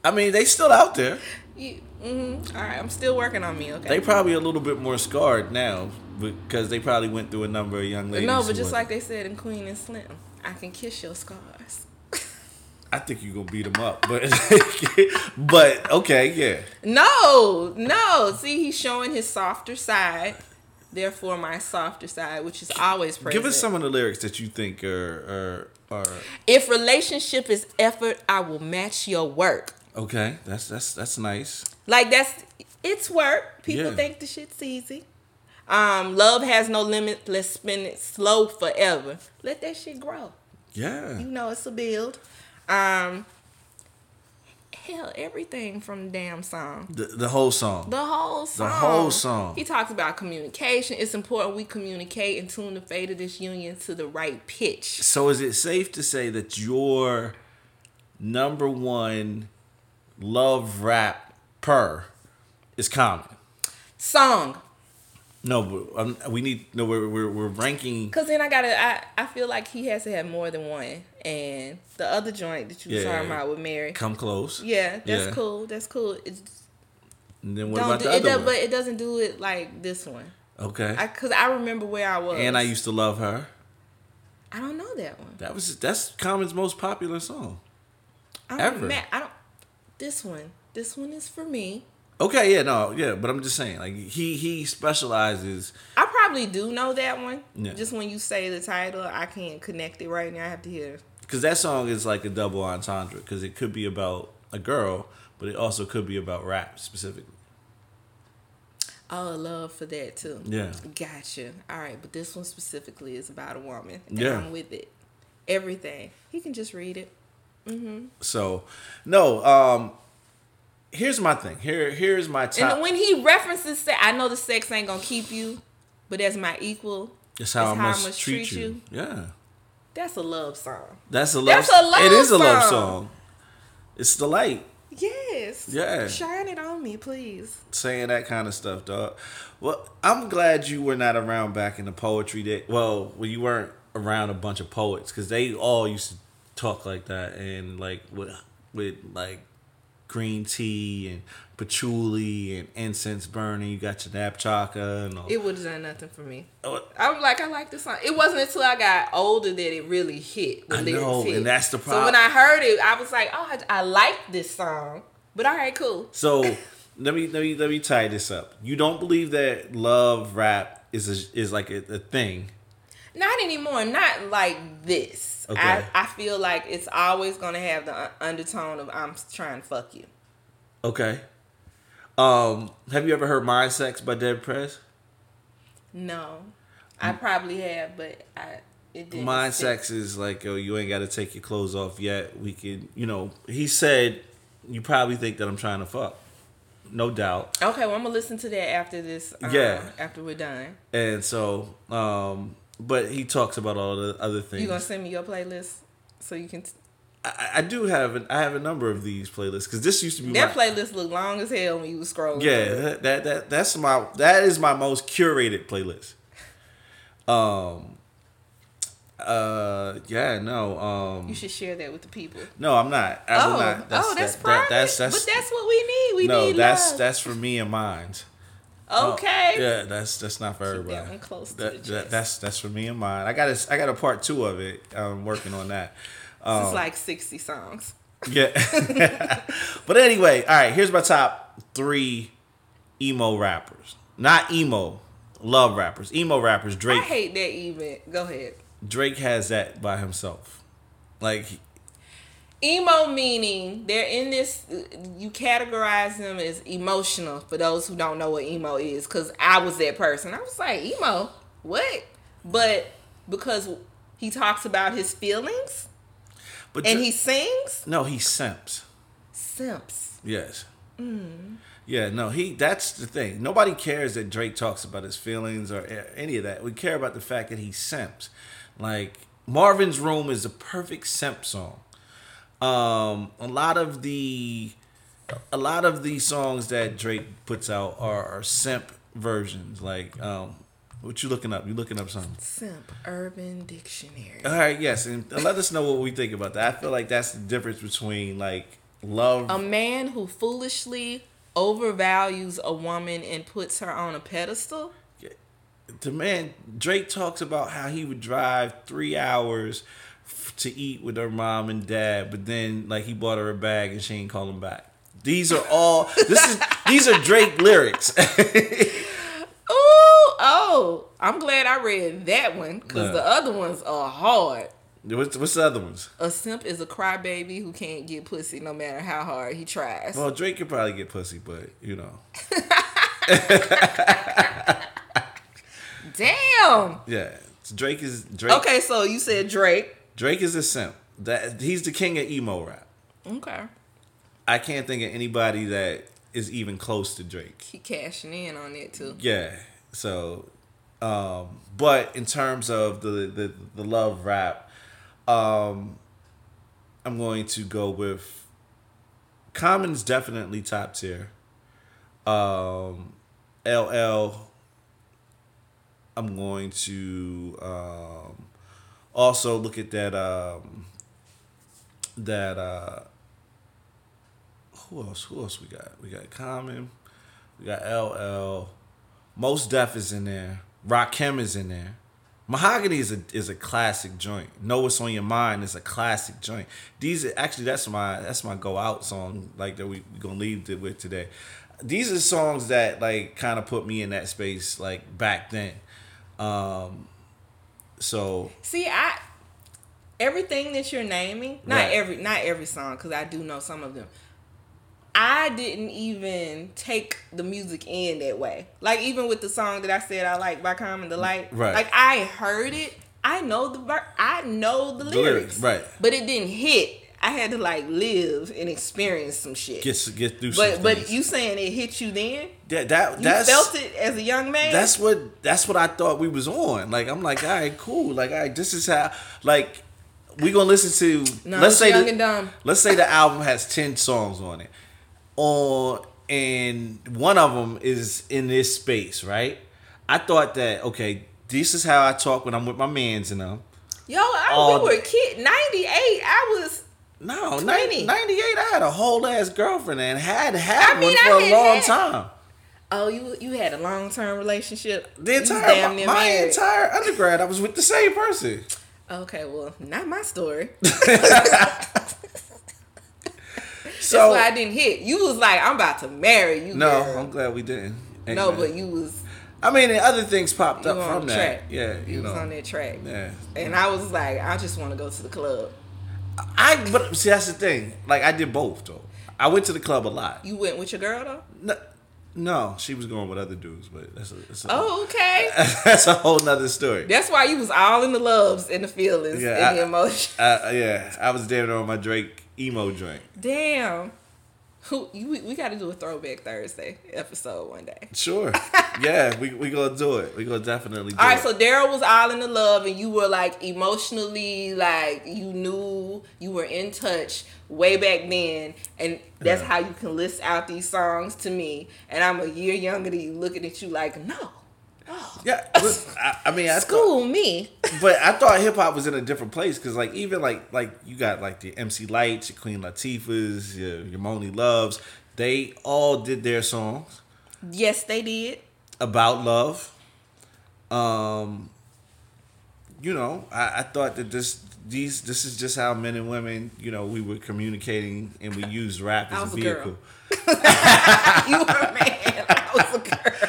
I mean, they still out there. You, mm All right, I'm still working on me. Okay. They probably a little bit more scarred now because they probably went through a number of young ladies. no, but just like they said in Queen and Slim, I can kiss your scars. I think you're gonna beat them up, but (laughs) but okay, yeah. No, no. See, he's showing his softer side. Therefore, my softer side, which is always present. Give us some of the lyrics that you think are are are If relationship is effort, I will match your work. okay. That's that's that's nice. Like that's it's work. People Yeah. think the shit's easy. Um, love has no limit. Let's spin it slow forever. Let that shit grow. Yeah. You know it's a build. Um, hell, everything from the damn song. The the whole song. The whole song. The whole song. He talks about communication. It's important we communicate and tune the fate of this union to the right pitch. So is it safe to say that your number one love rap per is common? Song. No, but um, we need no. We're, we're we're ranking. Cause then I gotta. I, I feel like he has to have more than one. And the other joint that you were Yeah. talking about with Mary. Come close. Yeah, that's Yeah. cool. That's cool. It's, And then what about do, the it other does, one? but it doesn't do it like this one. okay. I, Cause I remember where I was. and I used to love her. I don't know that one. That was that's Common's most popular song. I don't Ever. ma- I don't. This one. This one is for me. Okay, yeah, no, yeah, but I'm just saying, like he he specializes. I probably do know that one. Yeah. Just when you say the title, I can't connect it right now. I have to hear. Because that song is like a double entendre. Because it could be about a girl, but it also could be about rap specifically. Oh, love for that too. Yeah. Gotcha. All right, but this one specifically is about a woman. And Yeah. I'm with it. Everything. He can just read it. Mm-hmm. So, no. Um, here's my thing. Here, here's my top. And when he references sex, I know the sex ain't gonna keep you, but as my equal, It's how I how I must, must treat, treat you. you. Yeah, that's a love song. that's a love. That's a love It is a love song. song. It's the light Yes. Yeah. Shine it on me, please. saying that kind of stuff, dog. Well, I'm glad you were not around back in the poetry day. Well, when you weren't around a bunch of poets, because they all used to talk like that and like with with like green tea and patchouli and incense burning. You got your napchaka and all. It would have done nothing for me. Oh, I was like, I like this song. It wasn't until I got older that it really hit. The I know, hit. and that's the problem. So when I heard it, I was like, oh, I, I like this song. But all right, cool. (laughs) So let me let me let me tie this up. You don't believe that love rap is a, is like a, a thing. Not anymore. Not like this. Okay. I, I feel like it's always gonna have the undertone of I'm trying to fuck you. Okay. Um, have you ever heard "Mind Sex" by Dead Prez? No, I probably have, but I it didn't. Mind stick. sex is like, oh, you ain't got to take your clothes off yet. We can, you know. He said, you probably think that I'm trying to fuck, no doubt. Okay, well I'm gonna listen to that after this. Um, Yeah. After we're done, And so, um, but he talks about all the other things. you gonna send me your playlist so you can. T- I, I do have, an, I have a number of these playlists because this used to be that my, playlist looked long as hell when you was scrolling. Yeah, that, that that that's my that is my most curated playlist. Um. Uh. Yeah. No. Um. You should share that with the people. No, I'm not. I will oh, not. oh, that's that- private. that's that's but that's what we need. We no. need That's love. that's for me and mine. Oh, okay. Yeah, that's that's not for Keep everybody. that one close That- that- that's that's for me and mine. I got a I got a part two of it. I'm working on that. Um, It's like sixty songs. Yeah. (laughs) but anyway, all right, here's my top three emo rappers. Not emo, love rappers. Emo rappers, Drake. I hate that even. Go ahead. Drake has that by himself. Like Emo meaning they're in this. You categorize them as emotional for those who don't know what emo is. Because I was that person. I was like emo, what? But because he talks about his feelings but and he sings, No, he simps. simps. Yes. Mm. Yeah, no, he that's the thing. Nobody cares that Drake talks about his feelings or any of that. We care about the fact that he simps. Like Marvin's Room is a perfect simp song. Um a lot of the a lot of the songs that Drake puts out are, are simp versions. Like um what you looking up? You looking up something? Simp Urban Dictionary. All right, yes, and let us know what we think about that. I feel like that's the difference between like love A man who foolishly overvalues a woman and puts her on a pedestal. the man Drake talks about how he would drive three hours f- to eat with her mom and dad, but then like he bought her a bag and she ain't call him back. These are all this is these are Drake lyrics. (laughs) Ooh, oh, I'm glad I read that one because the other ones are hard. what's, what's the other ones? A simp is a crybaby who can't get pussy no matter how hard he tries. Well, Drake could probably get pussy, but you know, (laughs) Damn. yeah. Drake is Drake. Okay, so you said Drake. Drake is a simp. That he's the king of emo rap. Okay. I can't think of anybody that is even close to Drake. He cashing in on it too. Yeah. So, um, but in terms of the the, the love rap, um, I'm going to go with Common's definitely top tier. Um, LL. I'm going to um, also look at that um, that uh, who else? Who else we got? We got Common. We got LL. Mos Def is in there. Rakim is in there. Mahogany is a is a classic joint. Know what's on your mind is a classic joint. These are, actually that's my that's my go out song like that we we gonna leave it with today. These are songs that like kind of put me in that space like back then. Um, so See, I everything that you're naming, not Right. every not every song because I do know some of them. I didn't even take the music in that way. Like even with the song that I said I like by Common Delight. Right. Like I heard it. I know the ver- I know the lyrics. lyrics, right. But it didn't hit. I had to like live and experience some shit. get get through. some but but things. you saying it hit you then? that that You that's felt it as a young man? that's what that's what I thought we was on. Like I'm like, all right, cool. Like, all right, this is how like we gonna listen to. No, let's say Young the, and Dumb. let's say the album has ten songs on it. On and one of them is in this space, right? I thought that okay, this is how I talk when I'm with my mans and them. Yo, I, All we um, were kid. Ninety eight. I was. No, 20. 90, 98, I had a whole ass girlfriend and had had I mean, one for a long had- time. Oh, you you had a long term relationship. The entire my, my entire undergrad, I was with the same person. Okay, well, not my story. (laughs) So That's why I didn't hit. You was like, I'm about to marry you. no, girl. I'm glad we didn't. no, but you was I mean, and other things popped up from on that. track. Yeah, You, you was know. on that track. Yeah. And I was like, I just want to go to the club. I but see that's the thing. Like I did both though. I went to the club a lot. You went with your girl though. No, no she was going with other dudes, but that's a, that's a Oh, okay. (laughs) that's a whole nother story. That's why you was all in the loves and the feelings Yeah, and the I- emotion. Uh, yeah, I was damn on my Drake emo drink. Damn. Who you, we, we got to do a throwback Thursday episode one day. Sure. (laughs) yeah, we we gonna do it. We gonna definitely do All right, it. so Daryl was all in the love, and you were like emotionally, like you knew you were in touch way back then, and that's Yeah. how you can list out these songs to me. And I'm a year younger than you, looking at you like, no, yeah, look, I, I mean, I thought, school me. but I thought hip hop was in a different place because, like, even like like you got like the MC Lytes, your Queen Latifahs, your, your Monie Loves. They all did their songs Yes, they did. about love. Um, you know, I, I thought that this these this is just how men and women, you know, we were communicating and we used rap as a was a vehicle. (laughs) You were a man. I was a girl.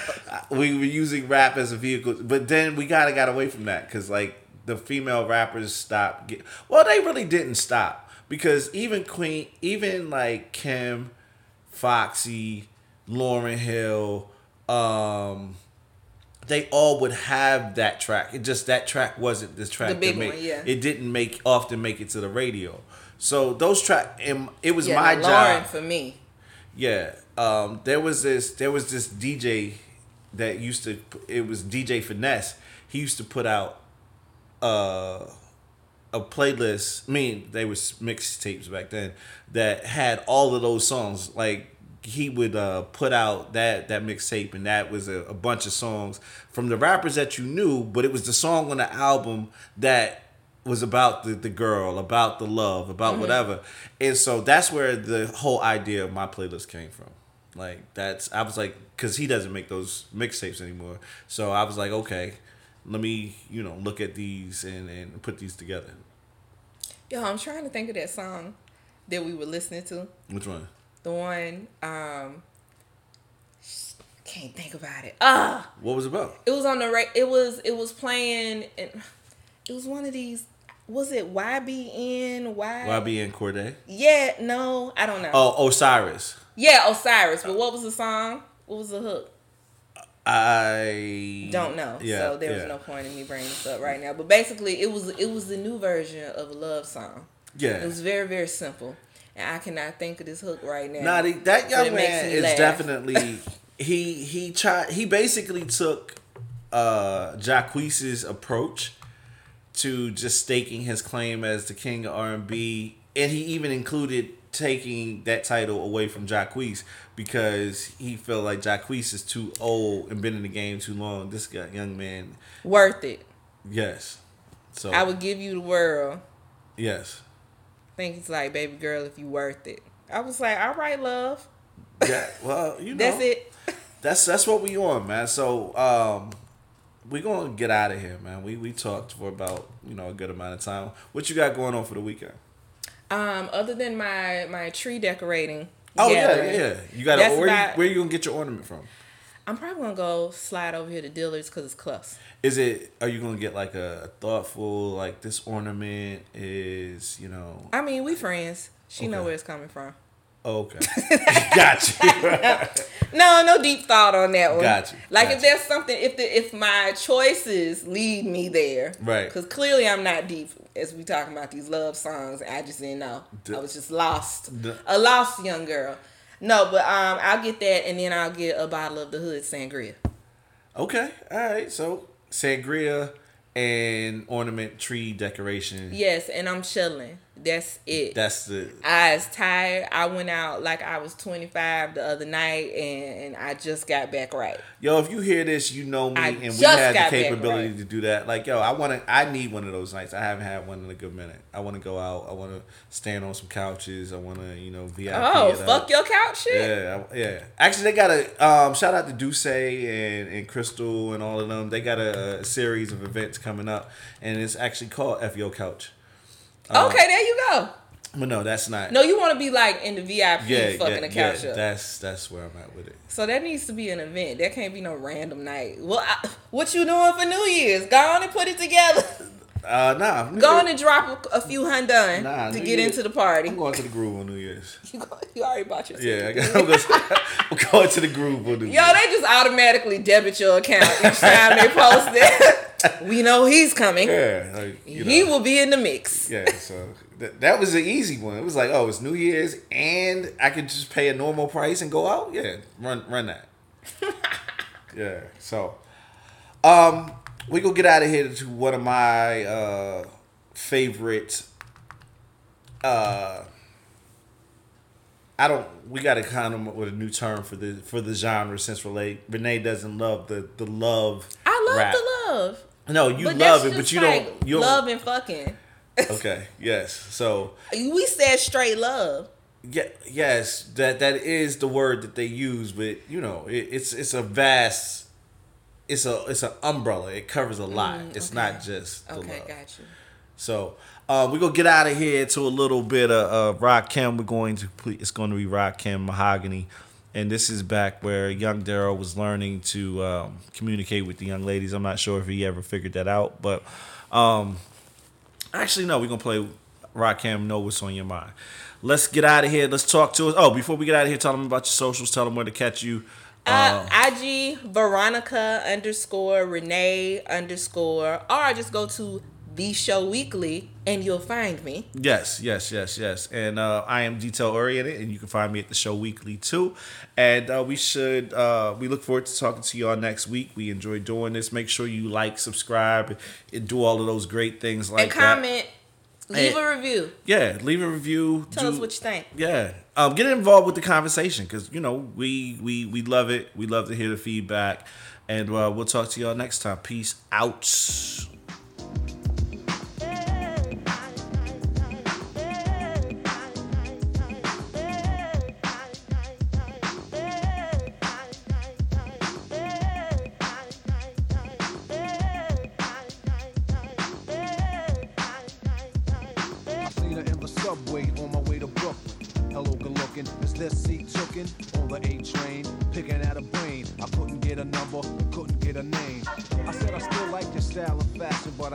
We were using rap as a vehicle, but then we of got away from that because like the female rappers stopped. Get, well, they really didn't stop because even Queen, even like Kim, Foxy, Lauryn Hill, um, they all would have that track. It just that track wasn't this track. The big make, one, yeah. It didn't make often make it to the radio. So those track, and it was Yeah, my job. Lauryn for me. Yeah. Um, there was this there was this DJ that used to it was DJ Finesse. He used to put out uh a playlist. I mean, they was mixtapes back then that had all of those songs. Like he would uh put out that that mixtape and that was a, a bunch of songs from the rappers that you knew, but it was the song on the album that was about the, the girl, about the love, about whatever. And so that's where the whole idea of my playlist came from. Like that's I was like cuz he doesn't make those mixtapes anymore. So I was like, okay, let me, you know, look at these and and put these together. Yo, I'm trying to think of that song that we were listening to. Which one? The one, um, can't think about it. Ah, What was it about? it was on the ra- It was it was playing. And it was one of these. Was it YBN? Y. YBN Cordae. Yeah, no, I don't know. Oh, Osiris. Yeah, Osiris. But what was the song? What was the hook? I Don't know. Yeah, so there was yeah. no point in me bringing this up right now. But basically, it was it was the new version of a love song. Yeah. It was very very simple, and I cannot think of this hook right now. Nah, that young man is laugh. definitely (laughs) he he tried he basically took uh Jacquees's approach to just staking his claim as the king of R and B, and he even included taking that title away from Jacquees because he felt like Jacquees is too old and been in the game too long. This guy, young man, worth it. yes. So I would give you the world. yes, think it's like, baby girl, if you worth it. I was like, all right, love. yeah. Well, (laughs) you know, That's it. that's that's what we on, man. So um we gonna get out of here, man. We we talked for about you know a good amount of time. What you got going on for the weekend? Um, other than my my tree decorating. Oh yeah, gathering, yeah. You got to where about- you, where you gonna get your ornament from? I'm probably gonna go slide over here to Dillard's because it's close. Is it? Are you gonna get like a thoughtful like this ornament is you know? I mean, we friends. She know where it's coming from. Oh, okay, (laughs) got you. (laughs) No, no deep thought on that one. Got you, Like got if you. there's something, if the if my choices lead me there, Right. Because clearly I'm not deep as we talking about these love songs. I just didn't know. D- I was just lost, D- a lost young girl. No, but um, I'll get that, and then I'll get a bottle of the hood sangria. okay, all right. So sangria and ornament tree decoration. Yes, and I'm chilling. That's it. That's it. I was tired. I went out like I was 25 the other night, and, and I just got back right. yo. If you hear this, you know me, I and we have the capability right. to do that. Like yo, I want to. I need one of those nights. I haven't had one in a good minute. I want to go out. I want to stand on some couches. I want to you know VIP. Oh, fuck up. your couch shit. Yeah, I- yeah. Actually, they got a um, shout out to Duce and, and Crystal and all of them. They got a, a series of events coming up, and it's actually called F Your Couch. Uh, okay, there you go. But no, that's not. No, you want to be like in the VIP yeah, fucking yeah, couch yeah, up. That's that's where I'm at with it. So that needs to be an event. That can't be no random night. Well, I, what you doing for New Year's? Go on and put it together. (laughs) Uh, nah. New Go on and drop a, a few hundred Nah, to New get Year- into the party. I'm going to the groove on New Year's. (laughs) You, go, you already bought your Yeah, I I'm, going, (laughs) going to the groove on New Year's. Yo, they just automatically debit your account each time they post it. (laughs) we know he's coming. Yeah, like, He know. will be in the mix. Yeah, so that, that was an easy one. It was like, oh, it's New Year's, and I could just pay a normal price and go out. Yeah, run run that. yeah. So, um, we gonna get out of here to one of my uh favorite. Uh, I don't. We got to kind of with a new term for the for the genre since Renee Renee doesn't love the the love. I love rap. the love. No, you but love it, but you like don't. You don't. love and fucking. Okay. Yes. So. (laughs) We said straight love. Yeah, yes, that that is the word that they use, but you know, it, it's it's a vast, it's a it's an umbrella. It covers a lot. it's okay. not just the Okay, love. got you. So uh, we're gonna get out of here to a little bit of uh, Rakim. We're going to it's going to be Rakim Mahogany, and this is back where young Daryl was learning to um, communicate with the young ladies. I'm not sure if he ever figured that out, but um, actually no, we're gonna play Rakim. Know what's on your mind. Let's get out of here. Let's talk to us. Oh, before we get out of here, tell them about your socials. Tell them where to catch you. Uh, IG Veronica underscore Renee underscore or just go to the show weekly and you'll find me. Yes, yes, yes, yes. And uh, I am detail oriented, and you can find me at the show weekly too. And uh, we should uh, we look forward to talking to y'all next week. We enjoy doing this. Make sure you like, subscribe, and do all of those great things like and that. Leave Hey. a review. Yeah, leave a review. Tell do- us what you think. Yeah, um, get involved with the conversation because you know we we we love it. We love to hear the feedback, and uh, we'll talk to y'all next time. Peace out.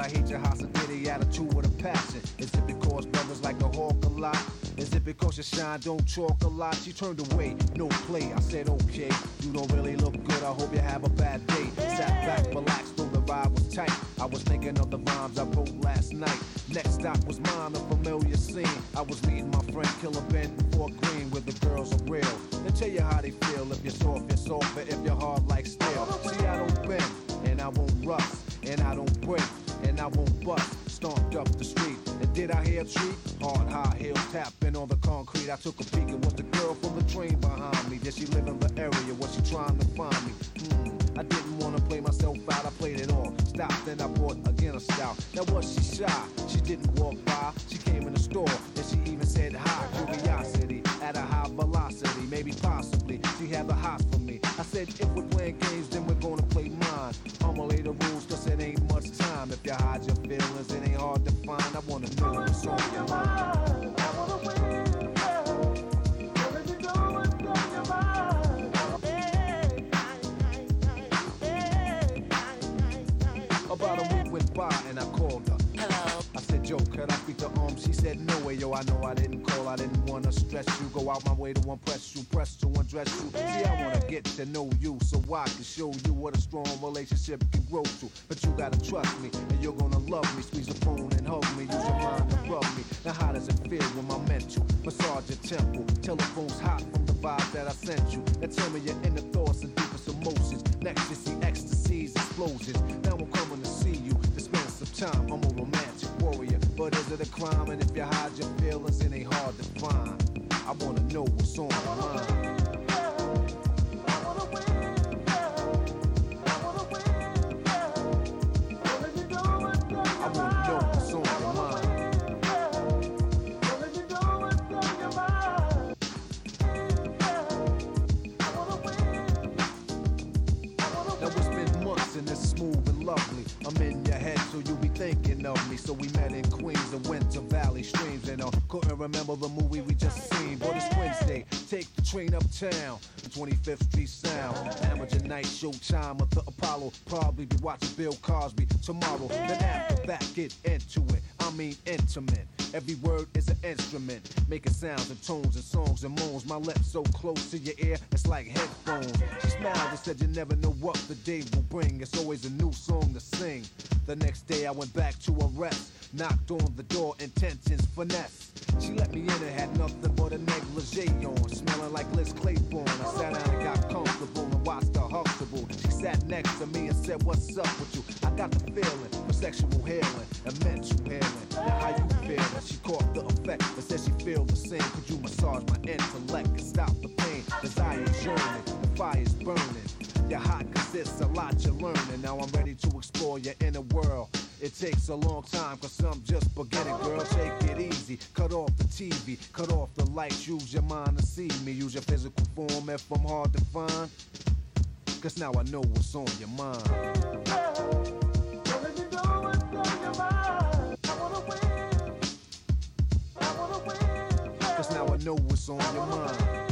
I hate your hospitality attitude with a passion. Is it because brothers like to hawk a lot? Is it because your shine don't chalk a lot? She turned away, no play. I said, okay, you don't really look good. I hope you have a bad day. Sat back, relaxed, though the ride was tight. I was thinking of the rhymes I wrote last night. Next stop was mine, a familiar scene. I was meeting my friend Killer Ben in Fort Greene, where the girls are real. They tell you how they feel. If you're soft, you're soft, but if you're hard like steel. Treat? Hard high heels tapping on the concrete. I took a peek, it was the girl from the train behind me. Did she live in the area? Was she trying to find me? Hmm. I didn't wanna play myself out, I played it off. Stopped, then I bought again a stout. Now was she shy? She didn't walk by. She came in the store, and she even said hi. Curiosity at a high velocity, maybe possibly She said, no way, yo. I know I didn't call. I didn't wanna stress you. Go out my way to impress you, press to undress you. See, I wanna get to know you so I can show you what a strong relationship can grow to. But you gotta trust me, and you're gonna love me. Squeeze the phone and hug me. Use your mind to rub me. Now, how does it feel when my mental massage your temple? Telephone's hot from the vibe that I sent you. Now tell me your inner thoughts and deepest emotions. Next, you see ecstasies, explosions. Now I'm coming to see you. Dispense it a crime, and if you hide your feelings, it ain't hard to find. I wanna know what's on your mind. So you be thinking of me. So we met in Queens Winter Valley Streams, and I couldn't remember the movie we just seen. But it's Wednesday, take the train uptown, 25th Street Sound. Amateur night, showtime at the Apollo. Probably be watching Bill Cosby tomorrow. Then after that, get into it. I mean intimate. Every word is an instrument, making sounds and tones and songs and moans. My lips so close to your ear, it's like headphones. She smiled and said, You never know what the day will bring. It's always a new song to sing. The next day, I went back to her rest, knocked on the door, intentions finesse. She let me in and had nothing but a negligee on, smelling like Liz Claiborne. I sat down and got comfortable and watched her Huxtable. She sat next to me and said, What's up with you? I got the feeling for sexual healing and mental healing. Now, how you feeling? She caught the effect and said she feel the same. Could you massage my intellect and stop the pain? Desire yearning, the fire's burning. You're hot cause it's a lot you're learning. Now I'm ready to explore your inner world. It takes a long time cause I'm just beginning, girl. Take it easy. Cut off the TV, cut off the lights. Use your mind to see me. Use your physical form if I'm hard to find. Cause now I know what's on your mind. Cause now I know what's on your mind.